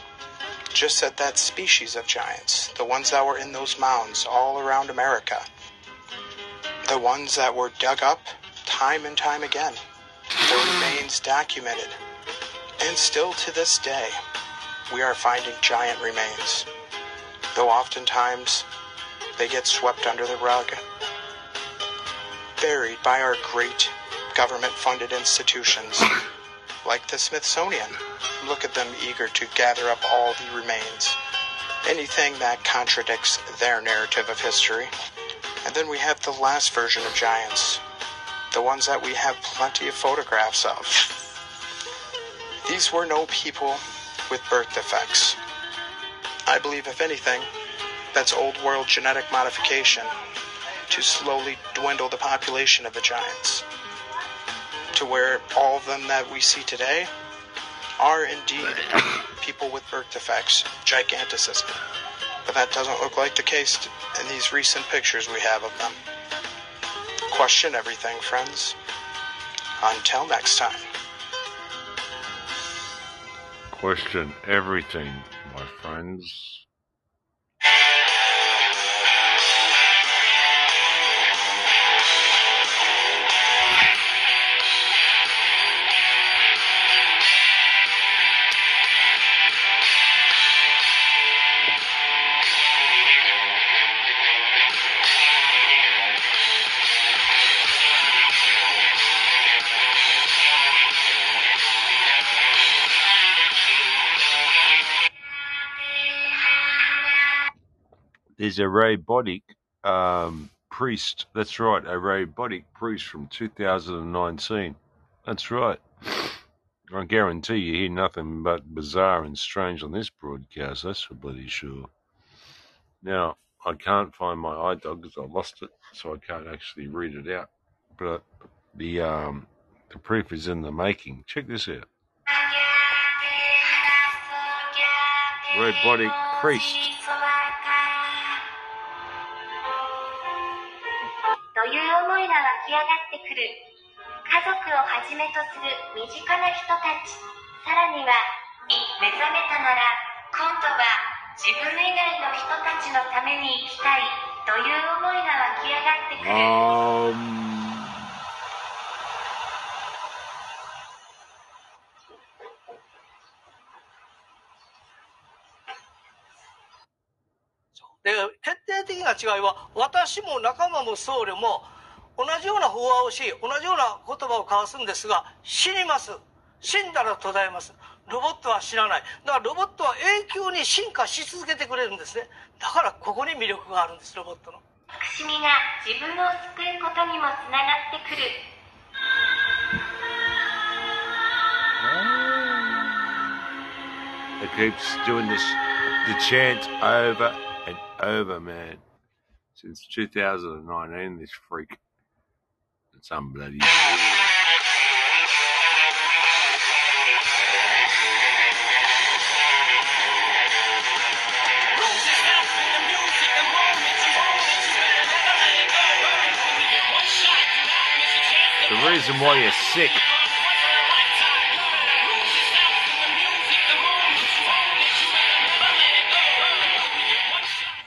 Just said that species of giants, the ones that were in those mounds all around America, the ones that were dug up time and time again, their remains documented. And still to this day, we are finding giant remains, though oftentimes they get swept under the rug, buried by our great government funded institutions <laughs> like the Smithsonian. Look at them eager to gather up all the remains, anything that contradicts their narrative of history. And then we have the last version of giants, the ones that we have plenty of photographs of. <laughs> These were no people with birth defects. I believe, if anything, that's old world genetic modification to slowly dwindle the population of the giants. To where all of them that we see today are indeed <coughs> people with birth defects, giganticism. But that doesn't look like the case in these recent pictures we have of them. Question everything, friends. Until next time. Question everything, my friends. There's a robotic um, priest. That's right, a robotic priest from 2019. That's right. I guarantee you hear nothing but bizarre and strange on this broadcast. That's for bloody sure. Now, I can't find my iDog because I lost it, so I can't actually read it out. But the um, the proof is in the making. Check this out. Robotic priest. 族をはじめとする身近な人たち。さらには目覚めたなら今度は自分以外の人たちのために生きたいという思いが湧き上がってくる。Um, で決定的な違いは私も仲間も僧侶も同じような法話をし同じような言葉を交わすんですが死にます。死んだら途絶えます。ロボットは死なない。だからロボットは永久に進化し続けてくれるんですね。だからここに魅力があるんですロボットの。憎しみが自分を救うことにもつながってくる。It keeps doing this, the chant over and over, man. Since 2019, this freak. It's unbloody. The reason why you're sick.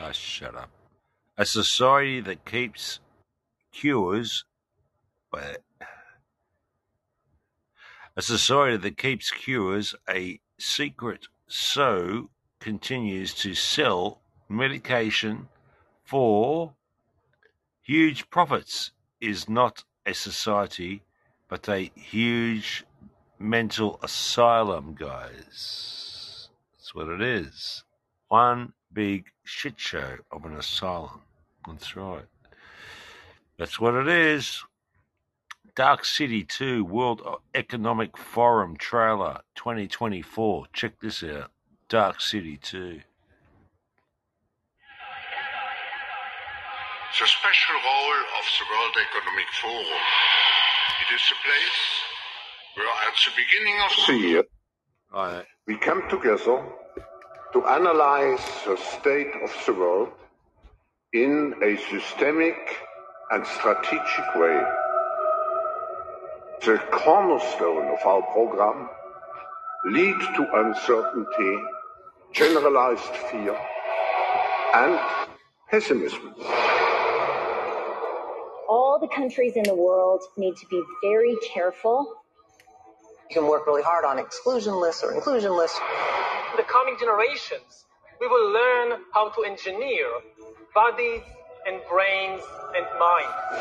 Oh, shut up. A society that keeps cures. Wait. A society that keeps cures a secret so continues to sell medication for huge profits is not a society but a huge mental asylum, guys. That's what it is. One big shit show of an asylum. That's right. That's what it is. Dark City 2 World Economic Forum trailer 2024. Check this out. Dark City 2. The special role of the World Economic Forum. It is a place where at the beginning of it. Right. We come together to analyze the state of the world in a systemic and strategic way. The cornerstone of our program lead to uncertainty, generalized fear, and pessimism. all the countries in the world need to be very careful. You can work really hard on exclusion lists or inclusion lists. the coming generations, we will learn how to engineer bodies and brains and minds.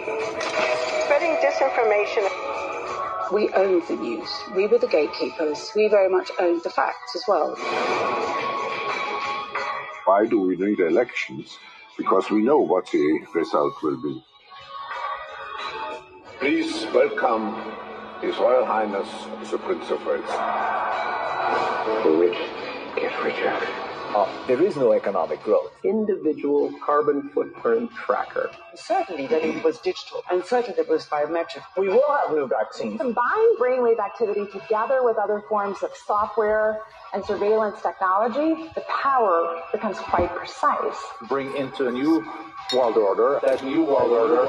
Spreading disinformation. We owned the news. We were the gatekeepers. We very much owned the facts as well. Why do we need elections? Because we know what the result will be. Please welcome His Royal Highness the Prince of Wales. The rich get richer. Uh, there is no economic growth. Individual carbon footprint tracker. Certainly that it was digital and certainly that it was biometric. We will have new vaccines. Combine brainwave activity together with other forms of software and surveillance technology, the power becomes quite precise. Bring into a new world order. That new world order.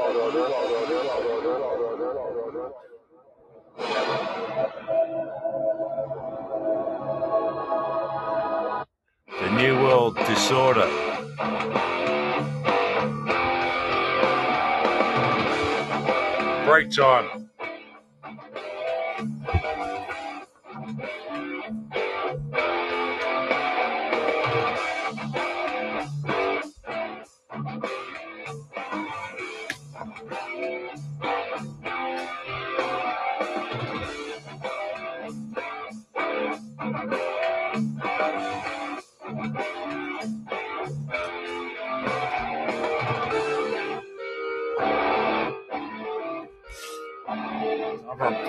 The New World Disorder. Break time.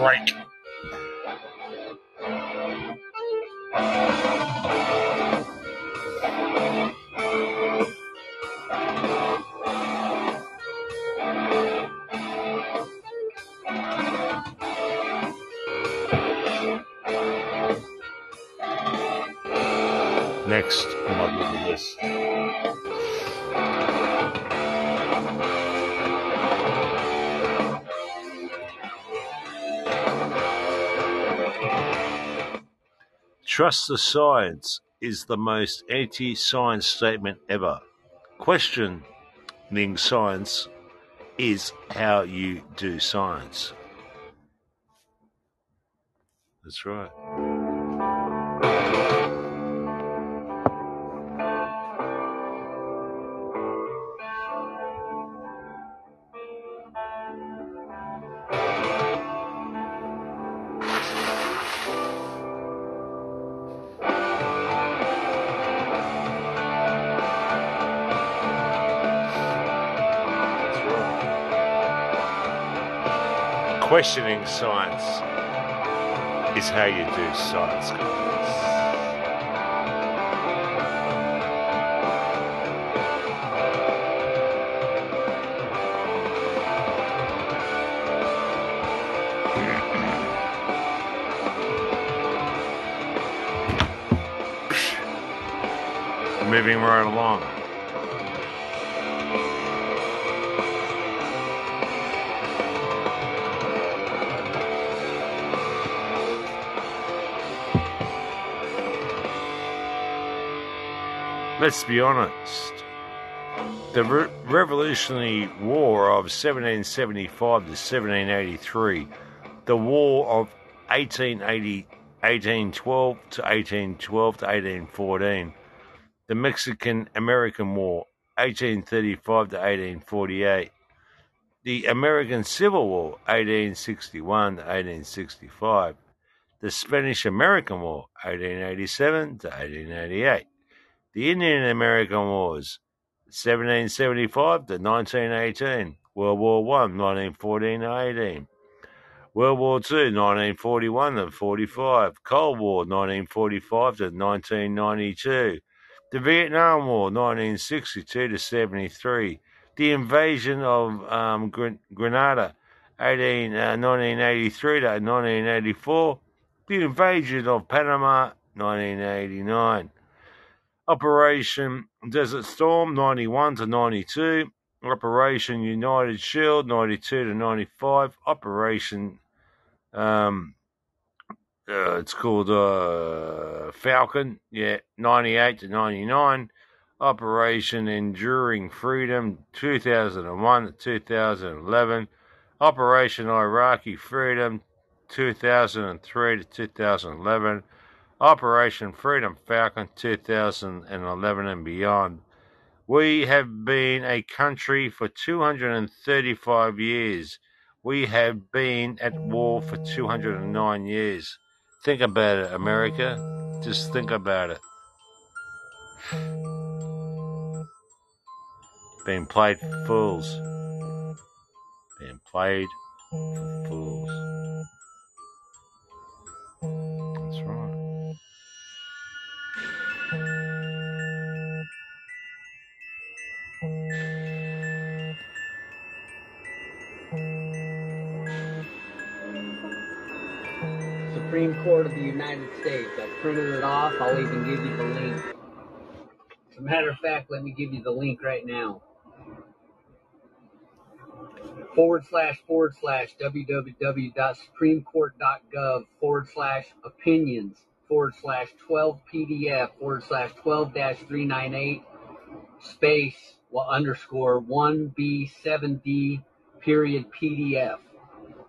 Break. Trust the science is the most anti science statement ever. Questioning science is how you do science. That's right. Questioning science is how you do science, guys. <clears throat> Moving right along. Let's be honest. The Re- Revolutionary War of 1775 to 1783, the War of 1880, 1812 to 1812 to 1814, the Mexican American War 1835 to 1848, the American Civil War 1861 to 1865, the Spanish American War 1887 to 1888, the Indian American Wars 1775 to 1918, World War One 1914 to 18, World War Two 1941 to 45, Cold War 1945 to 1992, the Vietnam War 1962 to 73, the invasion of um, Gren- Grenada 18, uh, 1983 to 1984, the invasion of Panama 1989. Operation Desert Storm 91 to 92, Operation United Shield 92 to 95, Operation um, uh, it's called uh, Falcon, yeah, 98 to 99, Operation Enduring Freedom 2001 to 2011, Operation Iraqi Freedom 2003 to 2011, Operation Freedom Falcon 2011 and beyond. We have been a country for 235 years. We have been at war for 209 years. Think about it, America. Just think about it. Being played for fools. Being played for fools. Supreme Court of the United States. I printed it off. I'll even give you the link. As a matter of fact, let me give you the link right now. Forward slash forward slash www.supremecourt.gov forward slash opinions forward slash 12 PDF forward slash 12 dash 398 space well underscore 1B7D period PDF.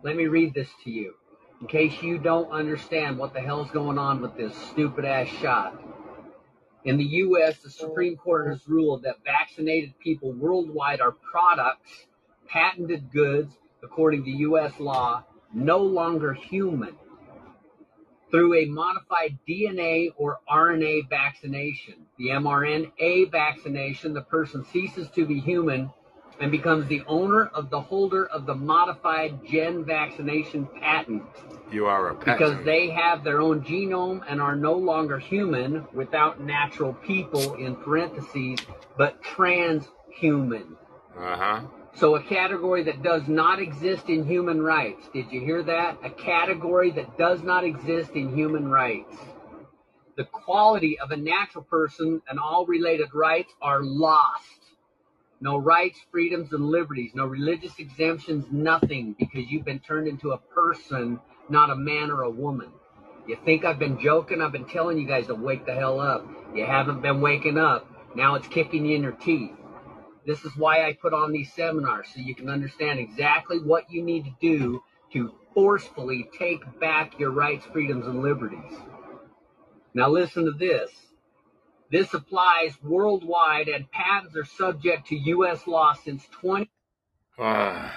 Let me read this to you in case you don't understand what the hell's going on with this stupid ass shot. In the U.S., the Supreme Court has ruled that vaccinated people worldwide are products, patented goods, according to U.S. law, no longer human. Through a modified DNA or RNA vaccination, the mRNA vaccination, the person ceases to be human and becomes the owner of the holder of the modified gen vaccination patent You are a patent. because they have their own genome and are no longer human without natural people in parentheses, but transhuman. Uh huh. So a category that does not exist in human rights. Did you hear that? A category that does not exist in human rights. The quality of a natural person and all related rights are lost. No rights, freedoms, and liberties. No religious exemptions, nothing, because you've been turned into a person, not a man or a woman. You think I've been joking? I've been telling you guys to wake the hell up. You haven't been waking up. Now it's kicking you in your teeth. This is why I put on these seminars so you can understand exactly what you need to do to forcefully take back your rights, freedoms, and liberties. Now listen to this. This applies worldwide and patents are subject to U.S. law since 20. <sighs> Ah.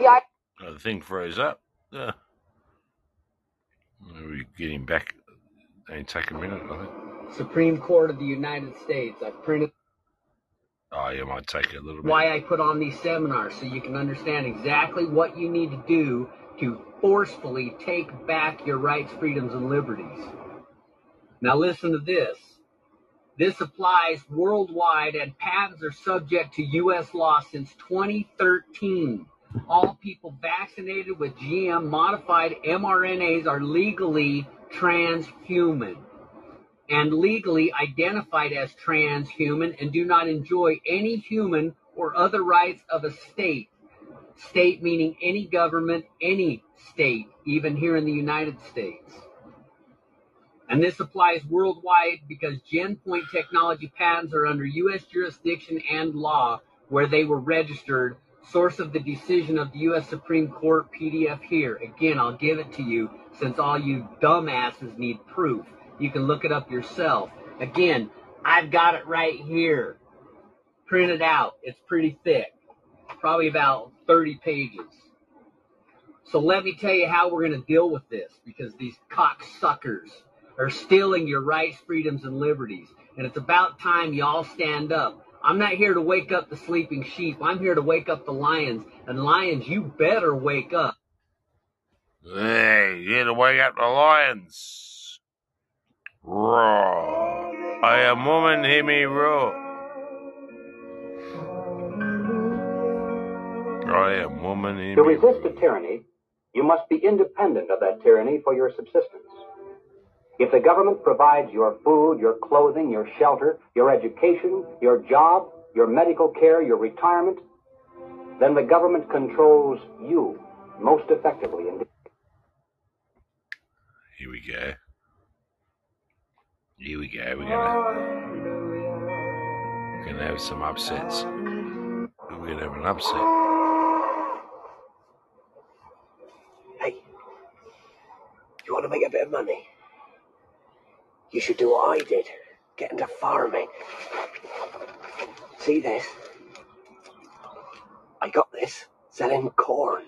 Yeah, the thing froze up. Yeah. We're getting back. Only take a minute, I think. Supreme Court of the United States. I've printed Oh, you might take a little bit. why I put on these seminars so you can understand exactly what you need to do to forcefully take back your rights, freedoms, and liberties. Now listen to this. This applies worldwide and patents are subject to U.S. law since 2013. All people vaccinated with GM modified mRNAs are legally transhuman and legally identified as transhuman and do not enjoy any human or other rights of a state. State meaning any government, any state, even here in the United States. And this applies worldwide because GenPoint technology patents are under U.S. jurisdiction and law where they were registered. Source of the decision of the U.S. Supreme Court PDF here. Again, I'll give it to you since all you dumbasses need proof. You can look it up yourself. Again, I've got it right here. Print it out. It's pretty thick. Probably about 30 pages. So let me tell you how we're going to deal with this because these cocksuckers are stealing your rights, freedoms, and liberties. And it's about time y'all stand up. I'm not here to wake up the sleeping sheep. I'm here to wake up the lions. And lions, you better wake up. Hey, here to wake up the lions. Roar. I am woman, hear me roar. I am woman, hear To resist a tyranny, you must be independent of that tyranny for your subsistence. If the government provides your food, your clothing, your shelter, your education, your job, your medical care, your retirement, then the government controls you most effectively. And Here we go. Here we go. We're gonna we're gonna have some upsets. We're gonna have an upset. You want to make a bit of money? You should do what I did. Get into farming. See this? I got this selling corn.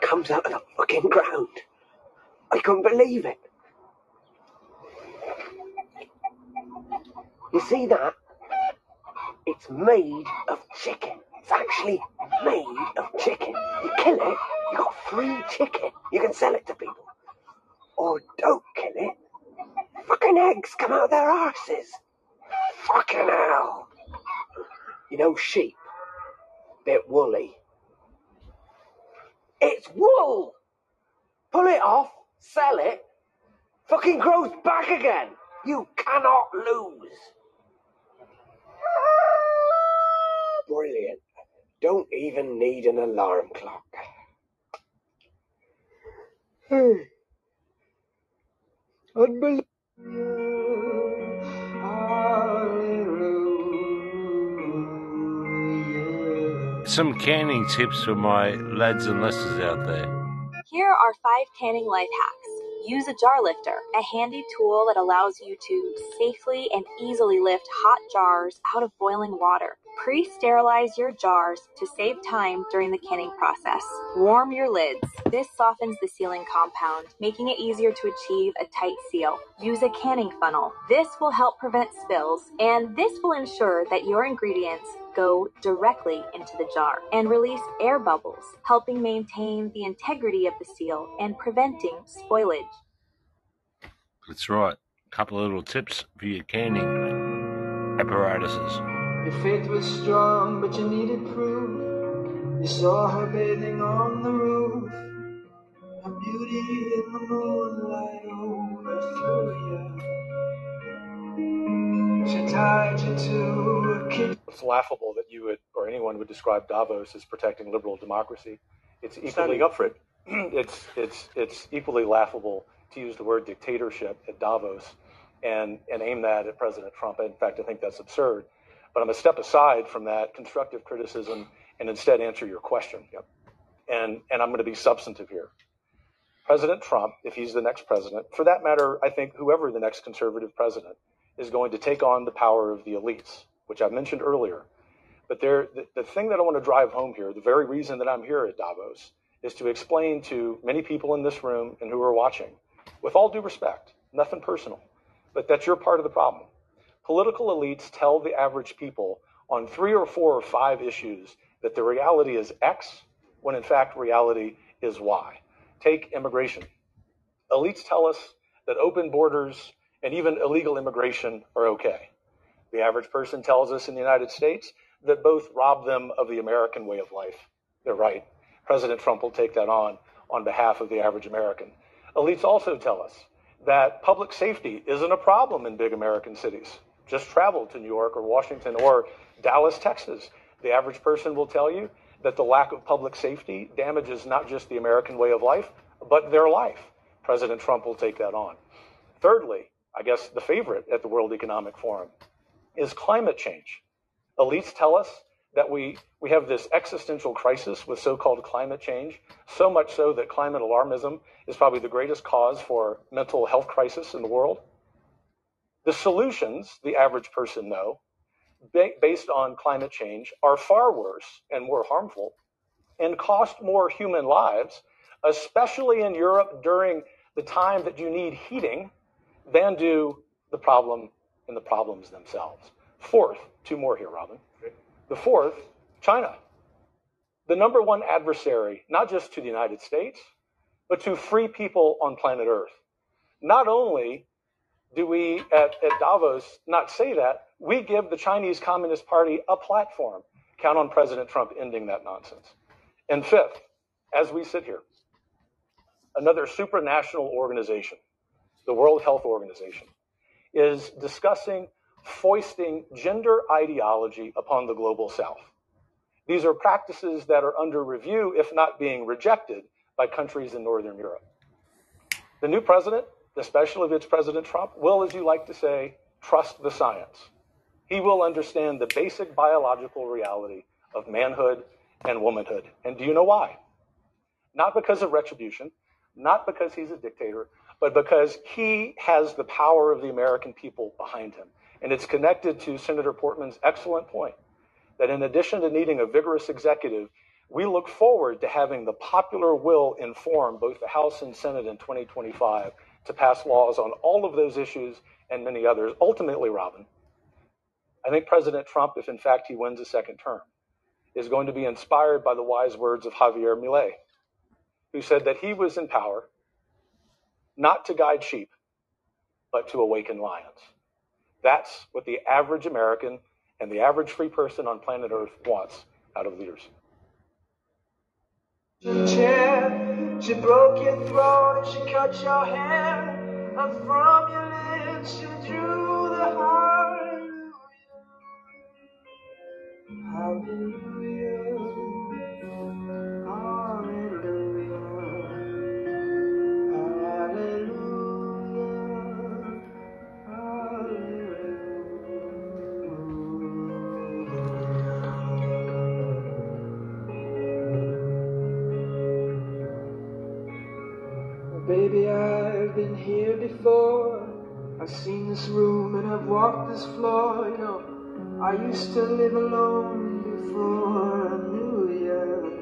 Comes out of the fucking ground. I couldn't believe it. You see that? It's made of chicken. It's actually made of chicken. You kill it, you got free chicken. You can sell it to people. Or don't kill it. Fucking eggs come out of their arses. Fucking hell. You know sheep? Bit woolly. It's wool! Pull it off, sell it, fucking grows back again. You cannot lose. Brilliant. Don't even need an alarm clock. <sighs> Hmm. Unbelievable. Some canning tips for my lads and lasses out there. Here are five canning life hacks. Use a jar lifter, a handy tool that allows you to safely and easily lift hot jars out of boiling water. Pre sterilize your jars to save time during the canning process. Warm your lids. This softens the sealing compound, making it easier to achieve a tight seal. Use a canning funnel. This will help prevent spills, and this will ensure that your ingredients go directly into the jar and release air bubbles, helping maintain the integrity of the seal and preventing spoilage. That's right. A couple of little tips for your canning apparatuses. Your faith was strong, but you needed proof. You saw her bathing on the roof. Her beauty in the moonlight overthrew you. She tied you to a kitchen. It's laughable that you would, or anyone would describe Davos as protecting liberal democracy. It's equally, Standing up for it. it's it's it's equally laughable to use the word dictatorship at Davos and and aim that at President Trump. In fact, I think that's absurd. But I'm going to step aside from that constructive criticism and instead answer your question. Yep. And and I'm going to be substantive here. President Trump, if he's the next president, for that matter, I think whoever the next conservative president is going to take on the power of the elites, which I mentioned earlier. But there, the, the thing that I want to drive home here, the very reason that I'm here at Davos, is to explain to many people in this room and who are watching, with all due respect, nothing personal, but that you're part of the problem. Political elites tell the average people on three or four or five issues that the reality is X, when in fact reality is Y. Take immigration. Elites tell us that open borders and even illegal immigration are okay. The average person tells us in the United States that both rob them of the American way of life. They're right. President Trump will take that on on behalf of the average American. Elites also tell us that public safety isn't a problem in big American cities. Just travel to New York or Washington or Dallas, Texas. The average person will tell you that the lack of public safety damages not just the American way of life, but their life. President Trump will take that on. Thirdly, I guess the favorite at the World Economic Forum is climate change. Elites tell us that we, we have this existential crisis with so called climate change, so much so that climate alarmism is probably the greatest cause for mental health crisis in the world. The solutions, the average person know, ba- based on climate change, are far worse and more harmful and cost more human lives, especially in Europe during the time that you need heating, than do the problem and the problems themselves. Fourth, two more here, Robin. The fourth, China. The number one adversary, not just to the United States, but to free people on planet Earth. Not only do we at, at Davos not say that, we give the Chinese Communist Party a platform. Count on President Trump ending that nonsense. And fifth, as we sit here, another supranational organization, the World Health Organization, is discussing foisting gender ideology upon the global south. These are practices that are under review, if not being rejected, by countries in Northern Europe. The new president, especially if it's President Trump, will, as you like to say, trust the science. He will understand the basic biological reality of manhood and womanhood. And do you know why? Not because of retribution, not because he's a dictator, but because he has the power of the American people behind him. And it's connected to Senator Portman's excellent point that in addition to needing a vigorous executive, we look forward to having the popular will inform both the House and Senate in 2025 to pass laws on all of those issues and many others. Ultimately, Robin, I think President Trump, if in fact he wins a second term, is going to be inspired by the wise words of Javier Milei, who said that he was in power not to guide sheep, but to awaken lions. That's what the average American and the average free person on planet Earth wants out of leaders. She broke your throat and she cut your hair. And from your lips she drew the hallelujah. Hallelujah. Seen this room and I've walked this floor, you know. I used to live alone before I knew you.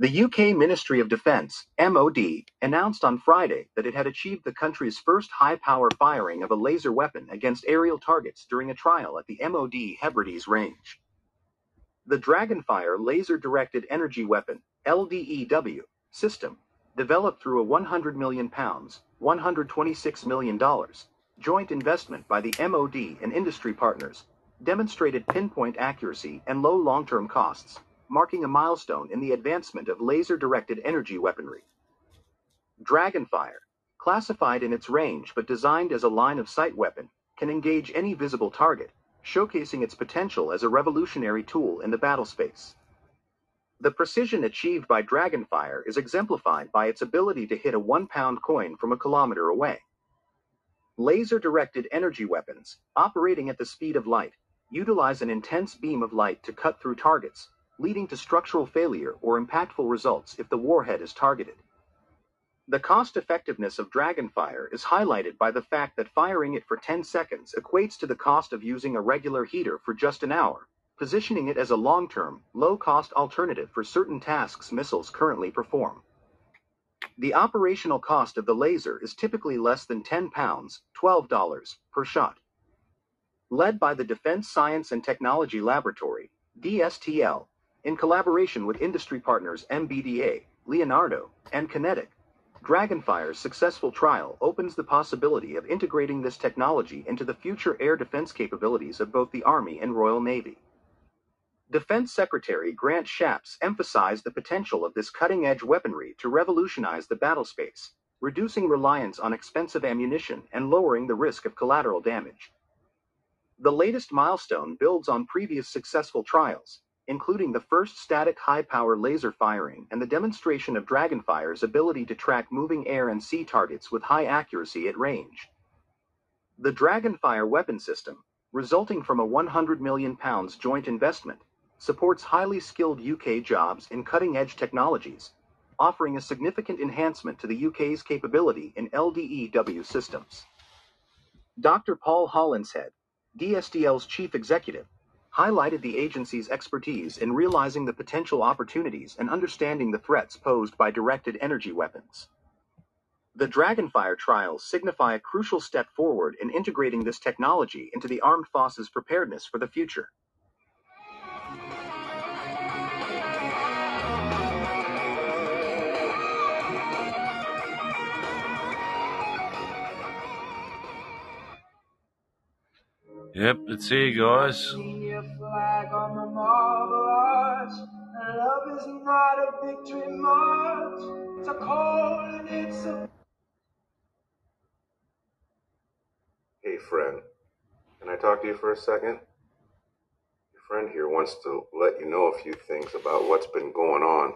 The UK Ministry of Defence, MOD, announced on Friday that it had achieved the country's first high-power firing of a laser weapon against aerial targets during a trial at the MOD Hebrides range. The Dragonfire laser-directed energy weapon, LDEW, system, developed through a 100 million pounds, $126 million, joint investment by the MOD and industry partners, demonstrated pinpoint accuracy and low long-term costs, marking a milestone in the advancement of laser-directed energy weaponry. Dragonfire, classified in its range but designed as a line-of-sight weapon, can engage any visible target, showcasing its potential as a revolutionary tool in the battlespace. The precision achieved by Dragonfire is exemplified by its ability to hit a one-pound coin from a kilometer away. Laser-directed energy weapons, operating at the speed of light, utilize an intense beam of light to cut through targets, leading to structural failure or impactful results if the warhead is targeted. The cost effectiveness of Dragonfire is highlighted by the fact that firing it for 10 seconds equates to the cost of using a regular heater for just an hour, positioning it as a long term, low cost alternative for certain tasks missiles currently perform. The operational cost of the laser is typically less than 10 pounds, $12 per shot. Led by the Defense Science and Technology Laboratory, DSTL, in collaboration with industry partners MBDA, Leonardo, and QinetiQ, Dragonfire's successful trial opens the possibility of integrating this technology into the future air defense capabilities of both the Army and Royal Navy. Defense Secretary Grant Shapps emphasized the potential of this cutting edge weaponry to revolutionize the battlespace, reducing reliance on expensive ammunition and lowering the risk of collateral damage. The latest milestone builds on previous successful trials, including the first static high-power laser firing and the demonstration of Dragonfire's ability to track moving air and sea targets with high accuracy at range. The Dragonfire weapon system, resulting from a 100 million pounds joint investment, supports highly skilled UK jobs in cutting-edge technologies, offering a significant enhancement to the UK's capability in LDEW systems. Dr. Paul Hollinshead, DSTL's chief executive, highlighted the agency's expertise in realizing the potential opportunities and understanding the threats posed by directed energy weapons. The Dragonfire trials signify a crucial step forward in integrating this technology into the armed forces' preparedness for the future. Yep, it's here, guys. Flag on the marble arch. And love is not a victory march. It's a and it's a Hey, friend, can I talk to you for a second? Your friend here wants to let you know a few things about what's been going on.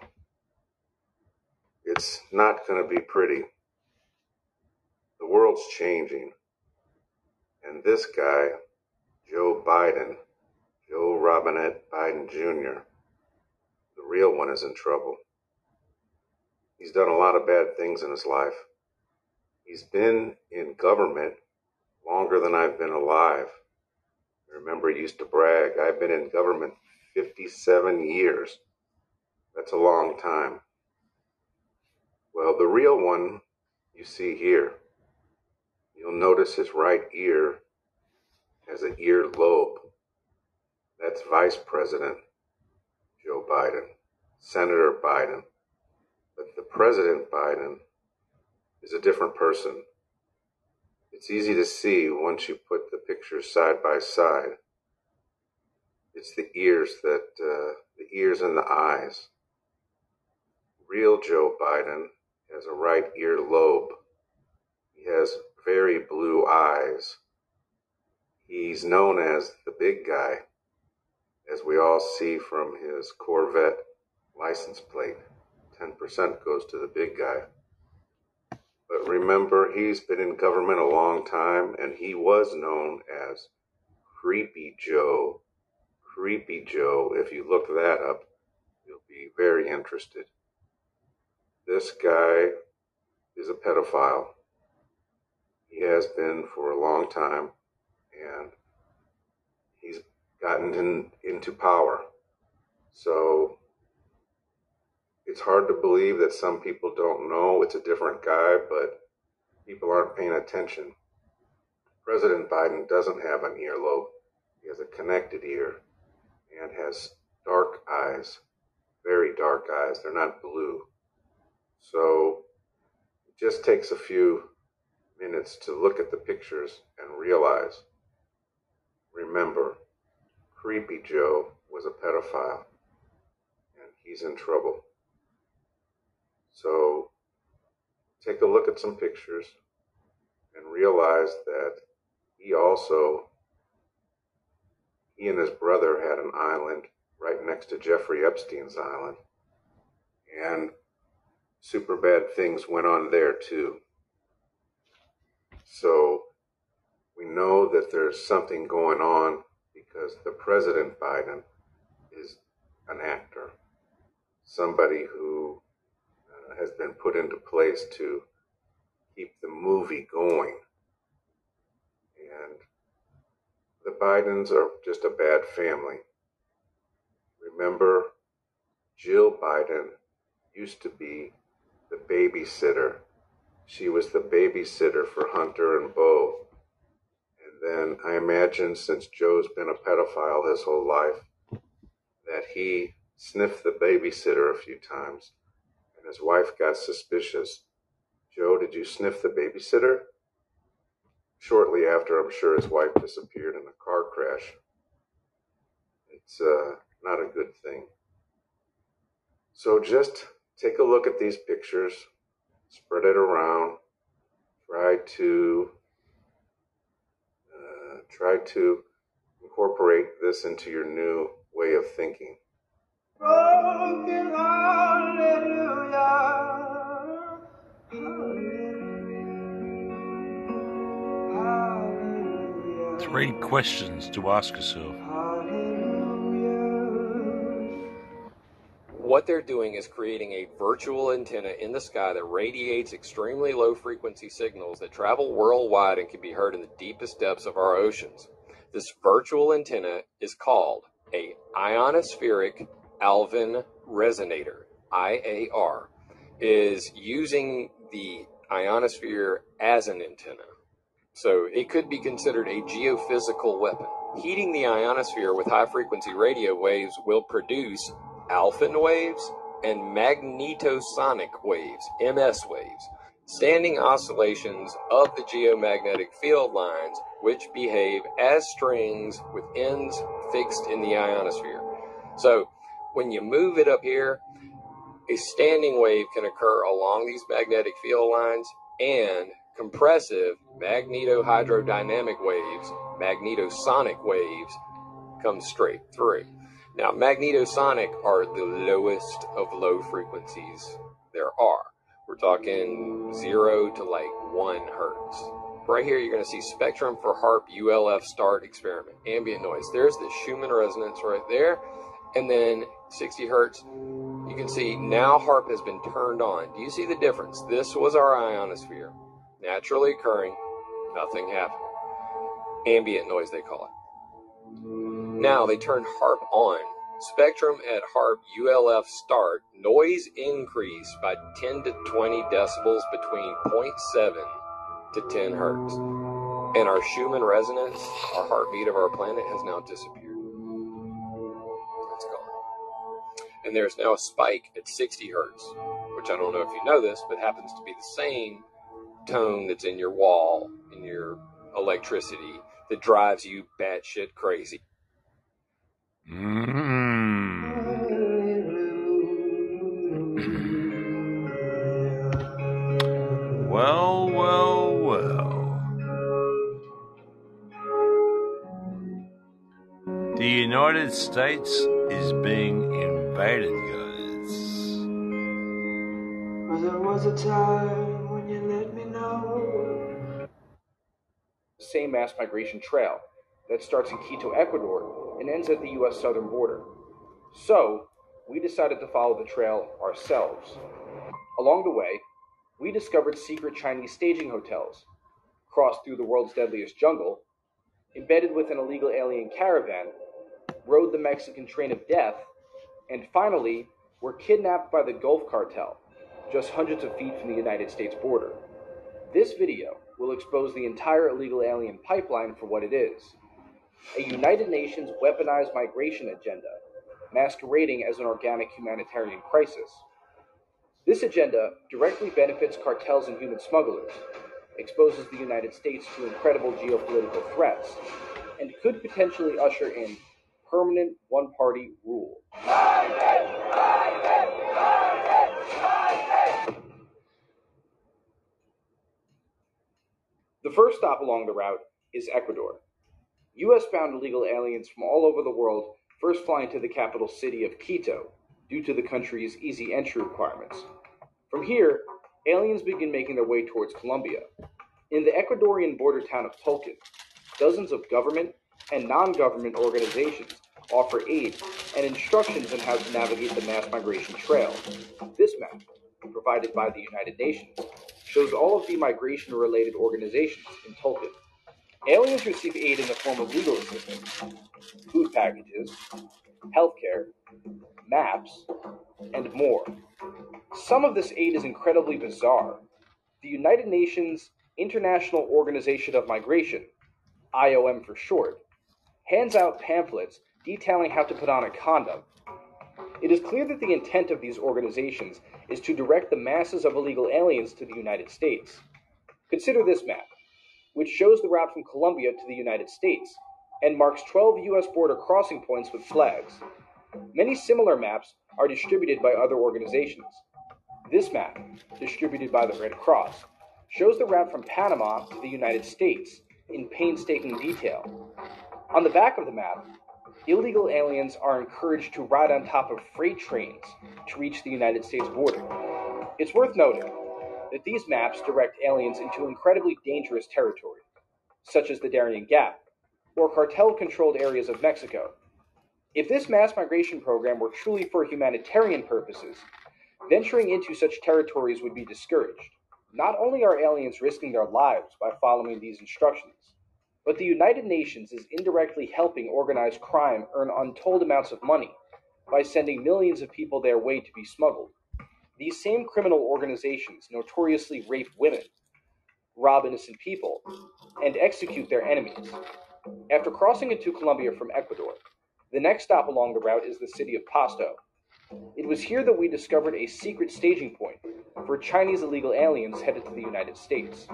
It's not going to be pretty. The world's changing. And this guy, Joe Biden, Joe Robinette Biden Jr., the real one is in trouble. He's done a lot of bad things in his life. He's been in government longer than I've been alive. I Remember, he used to brag, I've been in government 57 years. That's a long time. Well, the real one you see here, you'll notice his right ear has an ear lobe. That's Vice President Joe Biden, Senator Biden. But the President Biden is a different person. It's easy to see once you put the pictures side by side. It's the ears that, uh, the ears and the eyes. Real Joe Biden has a right ear lobe. He has very blue eyes. He's known as the big guy, as we all see from his Corvette license plate. 10% goes to the big guy. But remember, he's been in government a long time, and he was known as Creepy Joe. Creepy Joe, if you look that up, you'll be very interested. This guy is a pedophile. He has been for a long time, and gotten in, into power. So it's hard to believe that some people don't know it's a different guy, but people aren't paying attention. President Biden doesn't have an earlobe. He has a connected ear and has dark eyes, very dark eyes. They're not blue. So it just takes a few minutes to look at the pictures and realize remember, Creepy Joe was a pedophile and he's in trouble. So take a look at some pictures and realize that he also he and his brother had an island right next to Jeffrey Epstein's island. And super bad things went on there too. So we know that there's something going on because the President Biden is an actor, somebody who uh, has been put into place to keep the movie going. And the Bidens are just a bad family. Remember, Jill Biden used to be the babysitter. She was the babysitter for Hunter and Beau. Then I imagine since Joe's been a pedophile his whole life, that he sniffed the babysitter a few times, and his wife got suspicious. Joe, did you sniff the babysitter? Shortly after, I'm sure his wife disappeared in a car crash. It's uh, not a good thing. So just take a look at these pictures, spread it around, try to try to incorporate this into your new way of thinking. Broken hallelujah. Three questions to ask yourself. What they're doing is creating a virtual antenna in the sky that radiates extremely low frequency signals that travel worldwide and can be heard in the deepest depths of our oceans. This virtual antenna is called a ionospheric Alfvén resonator, IAR, is using the ionosphere as an antenna. So it could be considered a geophysical weapon. Heating the ionosphere with high frequency radio waves will produce Alfvén waves and magnetosonic waves, MS waves, standing oscillations of the geomagnetic field lines which behave as strings with ends fixed in the ionosphere. So when you move it up here, a standing wave can occur along these magnetic field lines and compressive magnetohydrodynamic waves, magnetosonic waves, come straight through. Now, magnetosonic are the lowest of low frequencies there are. We're talking zero to like one hertz. Right here, you're going to see spectrum for HAARP ULF start experiment, ambient noise. There's the Schumann resonance right there. And then 60 hertz, you can see now HAARP has been turned on. Do you see the difference? This was our ionosphere naturally occurring, nothing happened. Ambient noise, they call it. Now they turn HAARP on. Spectrum at HAARP ULF start, noise increase by 10 to 20 decibels between 0.7 to 10 hertz. And our Schumann resonance, our heartbeat of our planet, has now disappeared. It's gone. And there's now a spike at 60 hertz, which I don't know if you know this, but happens to be the same tone that's in your wall, in your electricity, that drives you batshit crazy. Mm. Well, well, well. The United States is being invaded, guys. Well, there was a time when you let me know. same mass migration trail that starts in Quito, Ecuador, and ends at the U.S. southern border. So, we decided to follow the trail ourselves. Along the way, we discovered secret Chinese staging hotels, crossed through the world's deadliest jungle, embedded with an illegal alien caravan, rode the Mexican train of death, and finally were kidnapped by the Gulf Cartel, just hundreds of feet from the United States border. This video will expose the entire illegal alien pipeline for what it is a United Nations weaponized migration agenda, masquerading as an organic humanitarian crisis. This agenda directly benefits cartels and human smugglers, exposes the United States to incredible geopolitical threats, and could potentially usher in permanent one party rule. The first stop along the route is Ecuador. US bound illegal aliens from all over the world first fly into the capital city of Quito due to the country's easy entry requirements. From here, aliens begin making their way towards Colombia. In the Ecuadorian border town of Tulcan, dozens of government and non government organizations offer aid and instructions on how to navigate the mass migration trail. This map, provided by the United Nations, shows all of the migration related organizations in Tulcan. Aliens receive aid in the form of legal assistance, food packages, healthcare, maps, and more. Some of this aid is incredibly bizarre. The United Nations International Organization of Migration, IOM for short, hands out pamphlets detailing how to put on a condom. It is clear that the intent of these organizations is to direct the masses of illegal aliens to the United States. Consider this map, which shows the route from Colombia to the United States and marks 12 U.S. border crossing points with flags. Many similar maps are distributed by other organizations. This map, distributed by the Red Cross, shows the route from Panama to the United States in painstaking detail. On the back of the map, illegal aliens are encouraged to ride on top of freight trains to reach the United States border. It's worth noting that these maps direct aliens into incredibly dangerous territory, such as the Darien Gap or cartel controlled areas of Mexico. If this mass migration program were truly for humanitarian purposes, venturing into such territories would be discouraged. Not only are aliens risking their lives by following these instructions, but the United Nations is indirectly helping organized crime earn untold amounts of money by sending millions of people their way to be smuggled. These same criminal organizations notoriously rape women, rob innocent people, and execute their enemies. After crossing into Colombia from Ecuador, the next stop along the route is the city of Pasto. It was here that we discovered a secret staging point for Chinese illegal aliens headed to the United States.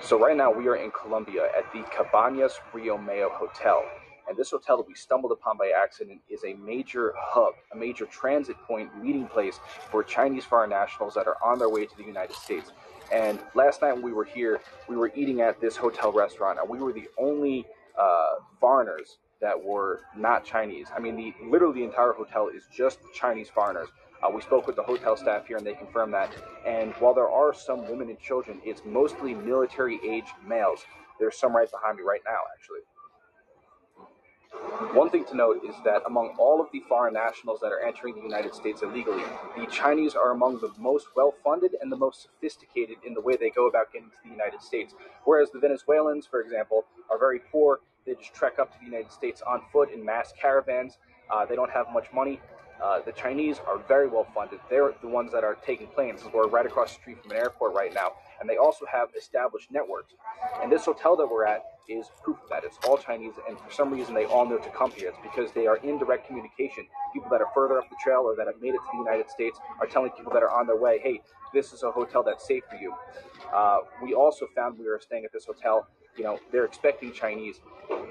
So, right now, we are in Colombia at the Cabañas Rio Mayo Hotel. And this hotel that we stumbled upon by accident is a major hub, a major transit point, meeting place for Chinese foreign nationals that are on their way to the United States. And last night when we were here, we were eating at this hotel restaurant, and we were the only uh, foreigners that were not Chinese. I mean, the literally the entire hotel is just Chinese foreigners. Uh, we spoke with the hotel staff here, and they confirmed that. And while there are some women and children, it's mostly military-aged males. There's some right behind me right now, actually. One thing to note is that among all of the foreign nationals that are entering the United States illegally, the Chinese are among the most well funded and the most sophisticated in the way they go about getting to the United States. Whereas the Venezuelans, for example, are very poor. They just trek up to the United States on foot in mass caravans. Uh, they don't have much money. Uh, the Chinese are very well funded. They're the ones that are taking planes. We're right across the street from an airport right now and they also have established networks. And this hotel that we're at is proof of that. It's all Chinese, and for some reason they all know to come here. It's because they are in direct communication. People that are further up the trail or that have made it to the United States are telling people that are on their way, hey, this is a hotel that's safe for you. Uh, we also found we were staying at this hotel, you know, they're expecting Chinese.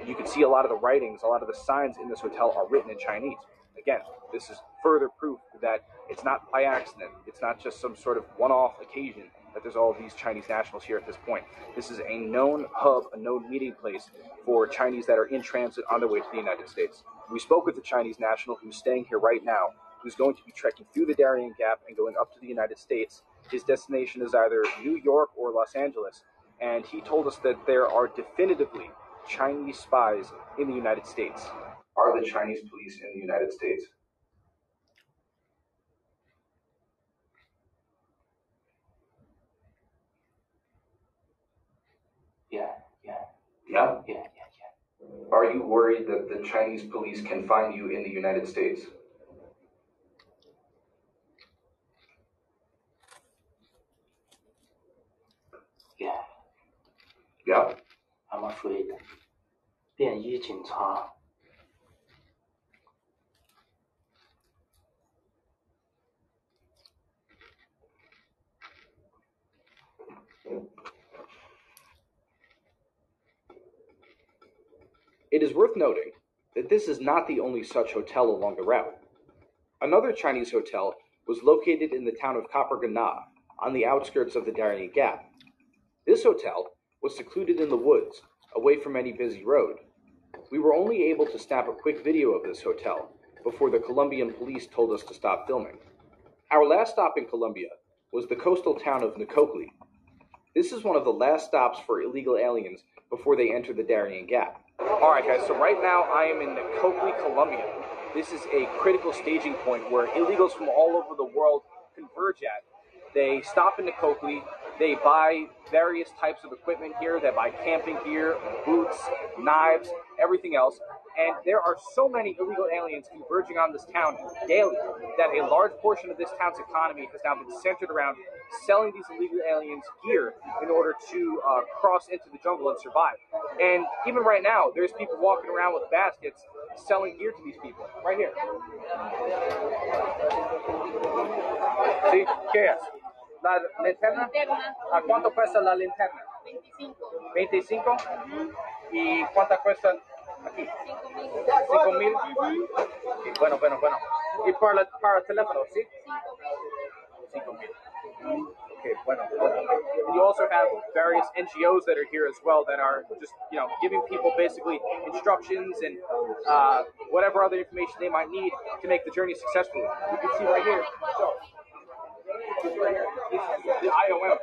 You can see a lot of the writings, a lot of the signs in this hotel are written in Chinese. Again, this is further proof that it's not by accident. It's not just some sort of one off occasion that there's all these Chinese nationals here at this point. This is a known hub, a known meeting place for Chinese that are in transit on their way to the United States. We spoke with a Chinese national who's staying here right now, who's going to be trekking through the Darien Gap and going up to the United States. His destination is either New York or Los Angeles, and he told us that there are definitively Chinese spies in the United States. Are the Chinese police in the United States? Yeah. Yeah? Yeah, Are you worried that the Chinese police can find you in the United States? yeah. Yeah. I'm afraid. 便衣警察 It is worth noting that this is not the only such hotel along the route. Another Chinese hotel was located in the town of Capurganá, on the outskirts of the Darien Gap. This hotel was secluded in the woods, away from any busy road. We were only able to snap a quick video of this hotel before the Colombian police told us to stop filming. Our last stop in Colombia was the coastal town of Necoclí. This is one of the last stops for illegal aliens before they enter the Darien Gap. All right, guys, so right now I am in Necoclí, Colombia. This is a critical staging point where illegals from all over the world converge at. They stop in Necoclí, they buy various types of equipment here, they buy camping gear, boots, knives, everything else. And there are so many illegal aliens converging on this town daily that a large portion of this town's economy has now been centered around selling these illegal aliens gear in order to uh, cross into the jungle and survive. And even right now, there's people walking around with baskets selling gear to these people. Right here. ¿Sí? ¿Qué es? ¿La linterna? ¿A cuánto cuesta la linterna? 25. ¿Y cuánto cuesta aquí? 5 mil. Sí, bueno, bueno, bueno. ¿Y para, para el teléfono, sí? 5 mil. Okay, bueno. And you also have various NGOs that are here as well that are just, you know, giving people basically instructions and uh, whatever other information they might need to make the journey successful. You can see right here. So, this right here, this is the IOM.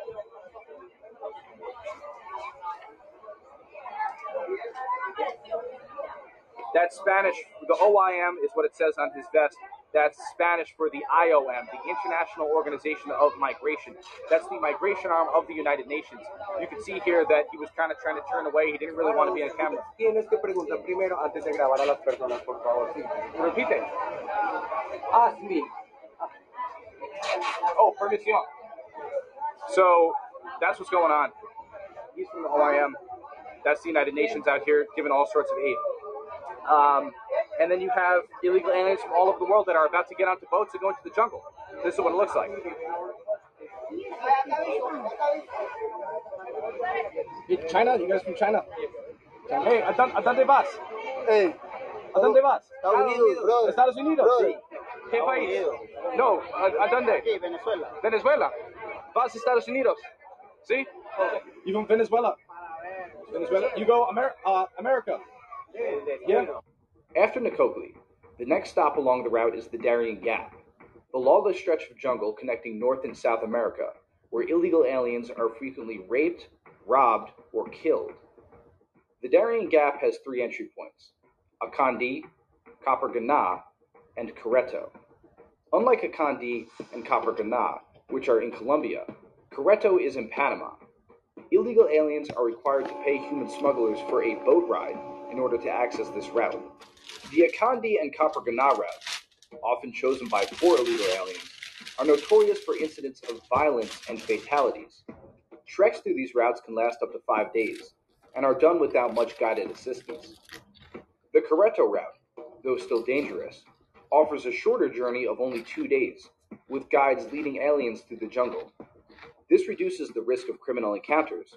That's Spanish. The OIM is what it says on his vest. That's Spanish for the IOM, the International Organization of Migration. That's the migration arm of the United Nations. You can see here that he was kind of trying to turn away. He didn't really want to be on camera. Tienes que preguntar primero antes de grabar a las personas, por favor. Repite. Ah, sí. Oh, permission. So that's what's going on. He's from the OIM. That's the United Nations out here giving all sorts of aid. Um, and then you have illegal aliens from all over the world that are about to get onto boats and go into the jungle. This is what it looks like. China, you guys from China? Hey, ¿a dónde, a dónde vas? Hey. ¿A dónde vas? Estados Unidos, brother. Estados Unidos. Brother. ¿Qué país? No, ¿a, a dónde? Venezuela. Venezuela. Vas a Estados Unidos. See? You from Venezuela? Venezuela. You go Amer- uh, America. Yeah. After Necoclí, the next stop along the route is the Darien Gap, the lawless stretch of jungle connecting North and South America, where illegal aliens are frequently raped, robbed, or killed. The Darien Gap has three entry points Acandí, Gana, and Carreto. Unlike Acandí and Capurganá, which are in Colombia, Carreto is in Panama. Illegal aliens are required to pay human smugglers for a boat ride in order to access this route. The Acandí and Copper routes, often chosen by poor illegal aliens, are notorious for incidents of violence and fatalities. Treks through these routes can last up to five days and are done without much guided assistance. The Carreto route, though still dangerous, offers a shorter journey of only two days, with guides leading aliens through the jungle. This reduces the risk of criminal encounters,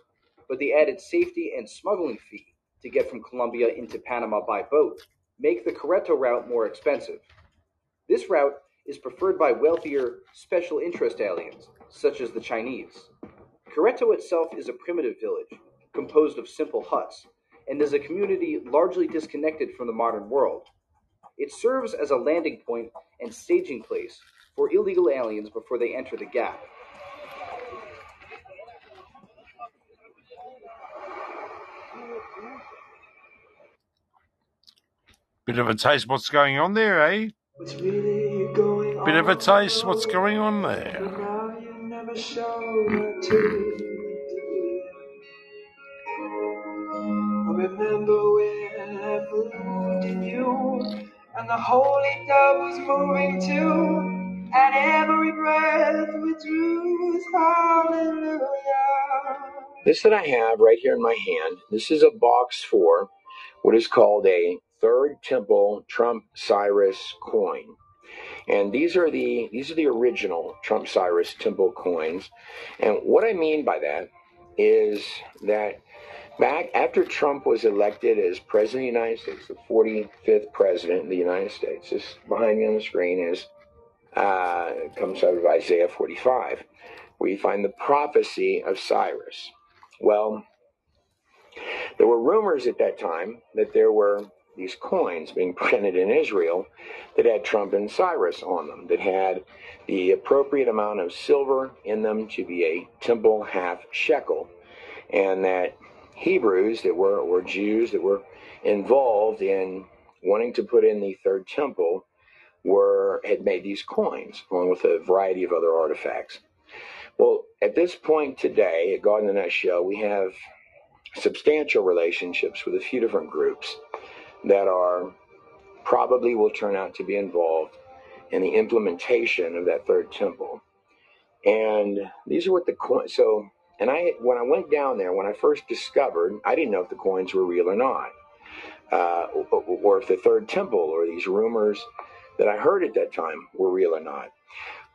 but the added safety and smuggling fee to get from Colombia into Panama by boat make the Carreto route more expensive. This route is preferred by wealthier special interest aliens, such as the Chinese. Carreto itself is a primitive village, composed of simple huts, and is a community largely disconnected from the modern world. It serves as a landing point and staging place for illegal aliens before they enter the gap. Bit of a taste what's going on there, eh? What's really going Bit of a taste what's going on there. Now you never show it to me. I'm remember when I believed in you, and the holy dove was moving too, and every breath we drew was hallelujah. This that I have right here in my hand, this is a box for what is called a Third Temple Trump Cyrus coin. And these are the these are the original Trump Cyrus Temple coins. And what I mean by that is that back after Trump was elected as president of the United States, the 45th president of the United States, this behind me on the screen is uh, comes out of Isaiah 45, where you find the prophecy of Cyrus. Well, there were rumors at that time that there were these coins being <laughs> printed in Israel that had Trump and Cyrus on them, that had the appropriate amount of silver in them to be a temple half shekel, and that Hebrews that were or Jews that were involved in wanting to put in the third temple were had made these coins along with a variety of other artifacts. Well, at this point today at God in the Nutshell, we have substantial relationships with a few different groups that are probably will turn out to be involved in the implementation of that third temple. And these are what the coins. So, and I when I went down there, when I first discovered, I didn't know if the coins were real or not, uh, or, or if the third temple or these rumors that I heard at that time were real or not.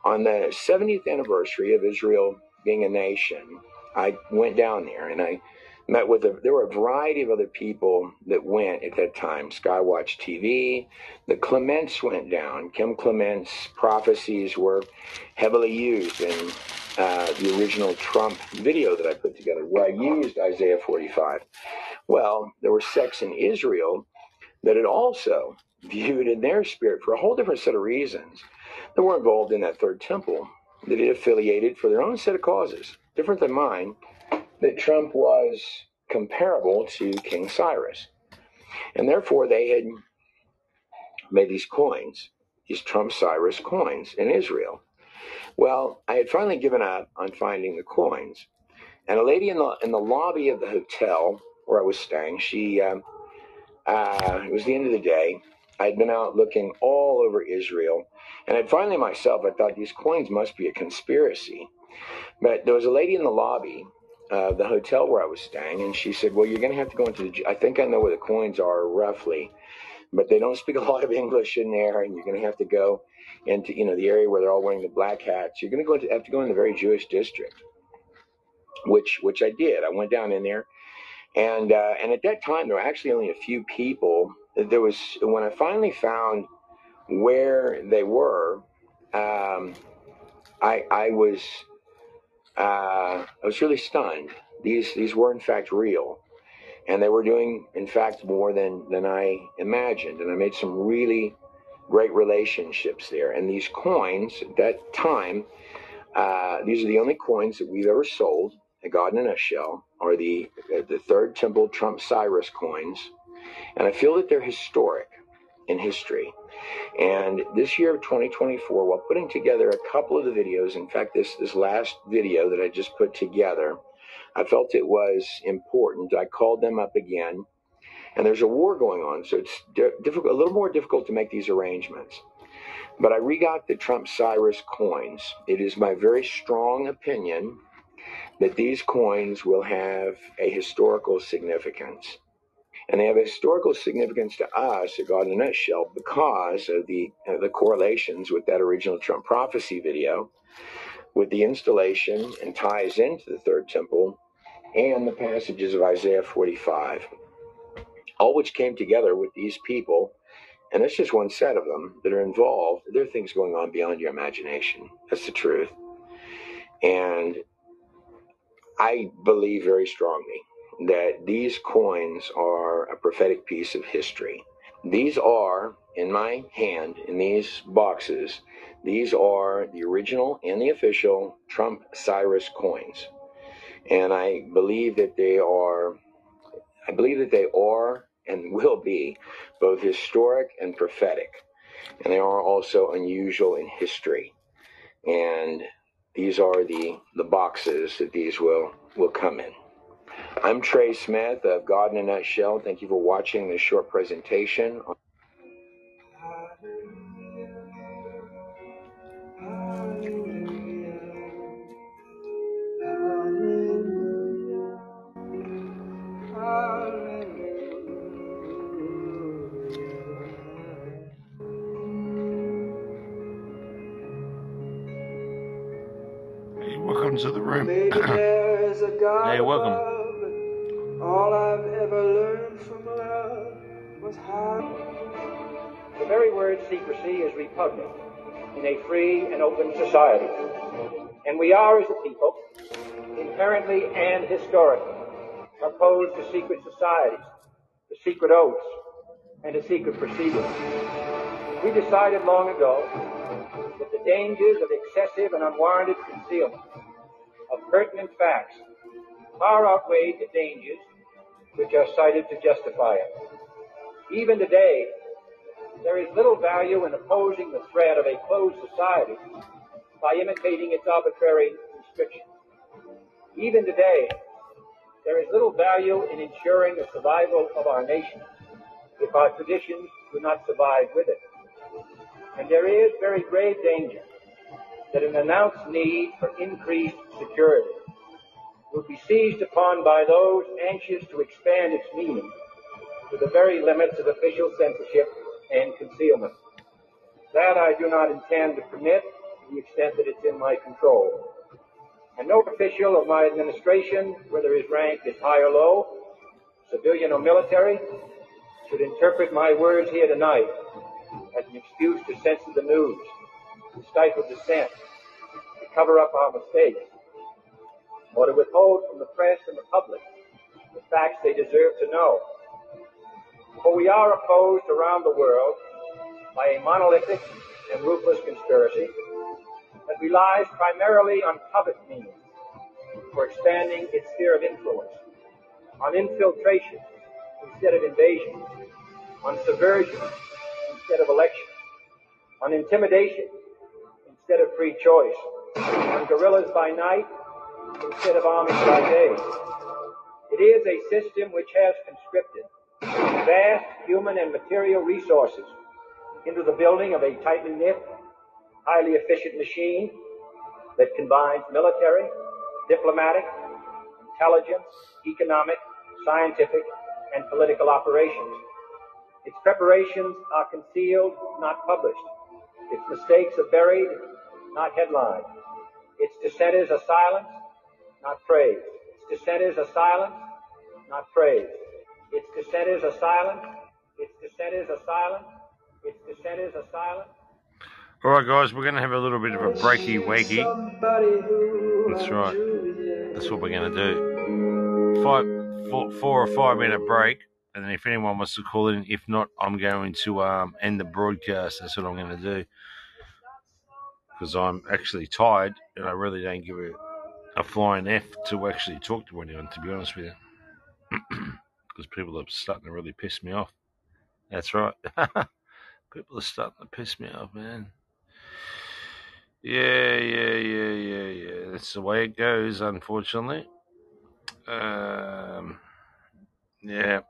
On the 70th anniversary of Israel being a nation, I went down there and I met with a, there were a variety of other people that went at that time. Skywatch TV, the Clements went down. Kim Clement's prophecies were heavily used in uh, the original Trump video that I put together, where I used Isaiah 45. Well, there were sects in Israel that had also viewed in their spirit for a whole different set of reasons that were involved in that third temple that it affiliated for their own set of causes, different than mine, that Trump was comparable to King Cyrus. And therefore, they had made these coins, these Trump Cyrus coins in Israel. Well, I had finally given up on finding the coins. And a lady in the, in the lobby of the hotel where I was staying, she, uh, uh, it was the end of the day. I'd been out looking all over Israel. And I'd finally myself, I thought these coins must be a conspiracy. But there was a lady in the lobby uh, the hotel where I was staying, and she said, "Well, you're going to have to go into the. I think I know where the coins are roughly, but they don't <laughs> speak a lot of English in there, and you're going to have to go into you know the area where they're all wearing the black hats. You're going to go to, have to go in the very Jewish district, which which I did. I went down in there, and uh, and at that time there were actually only a few people. There was when I finally found where they were. Um, I I was uh, I was really stunned. These these were in fact real, and they were doing in fact more than than I imagined. And I made some really great relationships there. And these coins at that time, uh, these are the only coins that we've ever sold at God in a Nutshell, are the the Third Temple Trump Cyrus coins, and I feel that they're historic in history. And this year of 2024, while putting together a couple of the videos, in fact, this, this last video that I just put together, I felt it was important. I called them up again, and there's a war going on, so it's difficult, a little more difficult to make these arrangements. But I regot the Trump Cyrus coins. It is my very strong opinion that these coins will have a historical significance. And they have historical significance to us at God in a Nutshell because of the, uh, the correlations with that original Trump prophecy video, with the installation and ties into the third temple and the passages of Isaiah 45, all which came together with these people. And that's just one set of them that are involved. There are things going on beyond your imagination. That's the truth. And I believe very strongly that these coins are a prophetic piece of history. These are, in my hand, in these boxes, these are the original and the official Trump Cyrus coins. And I believe that they are, I believe that they are and will be both historic and prophetic. And they are also unusual in history. And these are the, the boxes that these will, will come in. I'm Trey Smith of God in a Nutshell. Thank you for watching this short presentation. Hey, welcome to the room. Maybe there's a <coughs> God Hey, welcome. All I've ever learned from love was how. The very word secrecy is repugnant in a free and open society. And we are, as a people, inherently and historically opposed to secret societies, to secret oaths, and to secret proceedings. We decided long ago that the dangers of excessive and unwarranted concealment of pertinent facts far outweighed the dangers which are cited to justify it. Even today, there is little value in opposing the threat of a closed society by imitating its arbitrary restrictions. Even today, there is little value in ensuring the survival of our nation if our traditions do not survive with it. And there is very grave danger that an announced need for increased security will be seized upon by those anxious to expand its meaning to the very limits of official censorship and concealment. That I do not intend to permit to the extent that it's in my control. And no official of my administration, whether his rank is high or low, civilian or military, should interpret my words here tonight as an excuse to censor the news, to stifle dissent, to cover up our mistakes, or to withhold from the press and the public the facts they deserve to know. For we are opposed around the world by a monolithic and ruthless conspiracy that relies primarily on covert means for expanding its sphere of influence, on infiltration instead of invasion, on subversion instead of election, on intimidation instead of free choice, on guerrillas by night instead of armies by day. It is a system which has conscripted vast human and material resources into the building of a tightly knit, highly efficient machine that combines military, diplomatic, intelligence, economic, scientific, and political operations. Its preparations are concealed, not published. Its mistakes are buried, not headlined. Its dissenters are silenced, not praise. Its dissenters are silenced, not praise. Its dissenters are silent. Its dissenters are silent. Its dissenters are silent. All right, guys, we're going to have a little bit of a breaky wakey. That's right. That's what we're going to do. Five, four, four or five minute break, and then if anyone wants to call in, if not, I'm going to um, end the broadcast. That's what I'm going to do because I'm actually tired, and I really don't give a, a flying f to actually talk to anyone. To be honest with you, <clears throat> because people are starting to really piss me off. That's right. <laughs> people are starting to piss me off, man. Yeah, yeah, yeah, yeah, yeah. That's the way it goes, unfortunately. Um, yeah.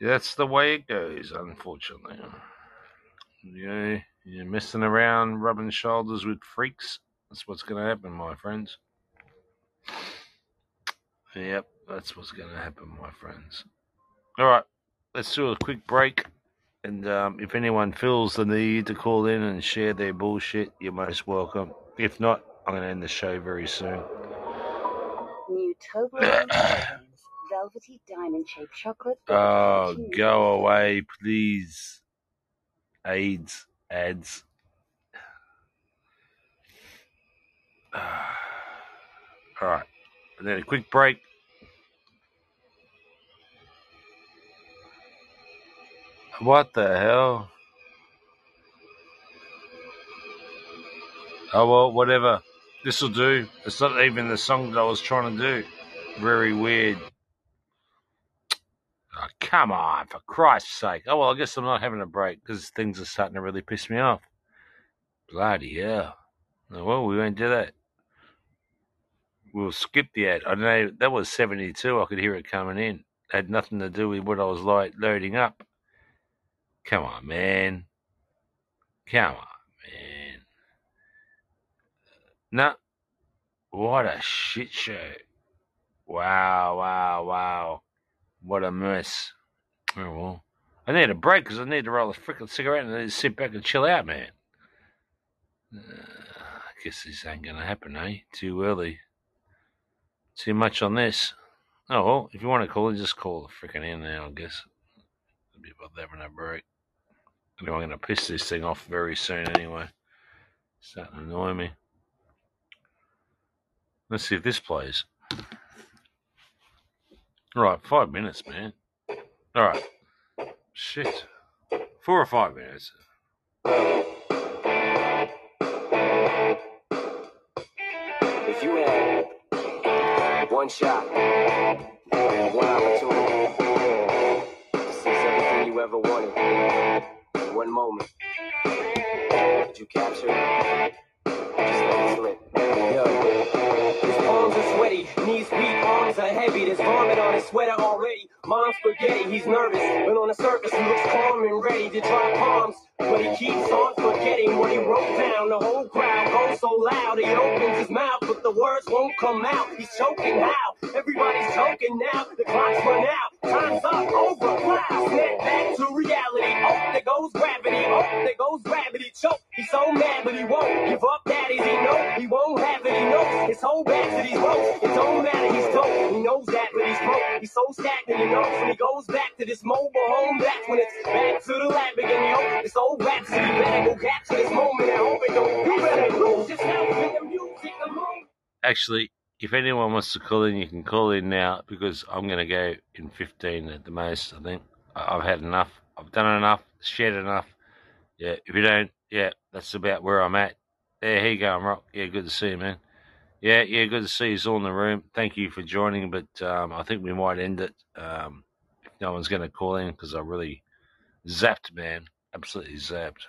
That's the way it goes, unfortunately. Yeah, you're messing around, rubbing shoulders with freaks. That's what's going to happen, my friends. Yep, that's what's going to happen, my friends. All right, let's do a quick break. And um, if anyone feels the need to call in and share their bullshit, you're most welcome. If not, I'm going to end the show very soon. New Toblerone <coughs> velvety diamond-shaped chocolate. Oh, go away, please. AIDS ads. <sighs> All right, and then a quick break. What the hell? Oh well, whatever. This will do. It's not even the song that I was trying to do. Very weird. Oh, come on, for Christ's sake. Oh well, I guess I'm not having a break because things are starting to really piss me off. Bloody hell. Well, we won't do that. We'll skip the ad. I know that was 72. I could hear it coming in. It had nothing to do with what I was like loading up. Come on, man. Come on, man. No. What a shit show. Wow, wow, wow. What a mess. Oh, well. I need a break because I need to roll a freaking cigarette and then sit back and chill out, man. Uh, I guess this ain't going to happen, eh? Too early. Too much on this. Oh, well, if you want to call it, just call the freaking in now, I guess. It'll be about having a break. I'm going to piss this thing off very soon anyway. It's starting to annoy me. Let's see if this plays. Right, five minutes, man. All right. Shit. Four or five minutes. If you had one shot, one opportunity to seize everything you ever wanted, one moment, did you capture it? Just let it slip. His palms are sweaty, knees weak, arms are heavy. There's vomit on his sweater already. Mom's spaghetti, he's nervous, but on the surface he looks calm and ready to drop bombs. But he keeps on forgetting what he wrote down. The whole crowd goes so loud, he opens his mouth, but the words won't come out. He's choking how? Everybody's choking now. The clock's run out. Time's up. Snap back to reality. Oh, there goes gravity. Oh, there goes gravity. Choke. He's so mad, but he won't give up. He won't have it. He knows his whole back to these ropes. It don't matter. He's dope. He knows that, but he's broke. He's so stagnant. He knows when he goes back to this mobile home. That's when it's back to the lab again. Yo, this old rhapsody better go capture this moment and hope it don't. You better lose in the music. Actually, if anyone wants to call in, you can call in now because I'm going to go in 15 at the most, I think. I've had enough. I've done enough, shared enough. Yeah, if you don't, yeah, that's about where I'm at. There, here you go, Rock. Yeah, good to see you, man. Yeah, yeah, good to see you all in the room. Thank you for joining, but um, I think we might end it um, if no one's going to call in because I really zapped, man. Absolutely zapped.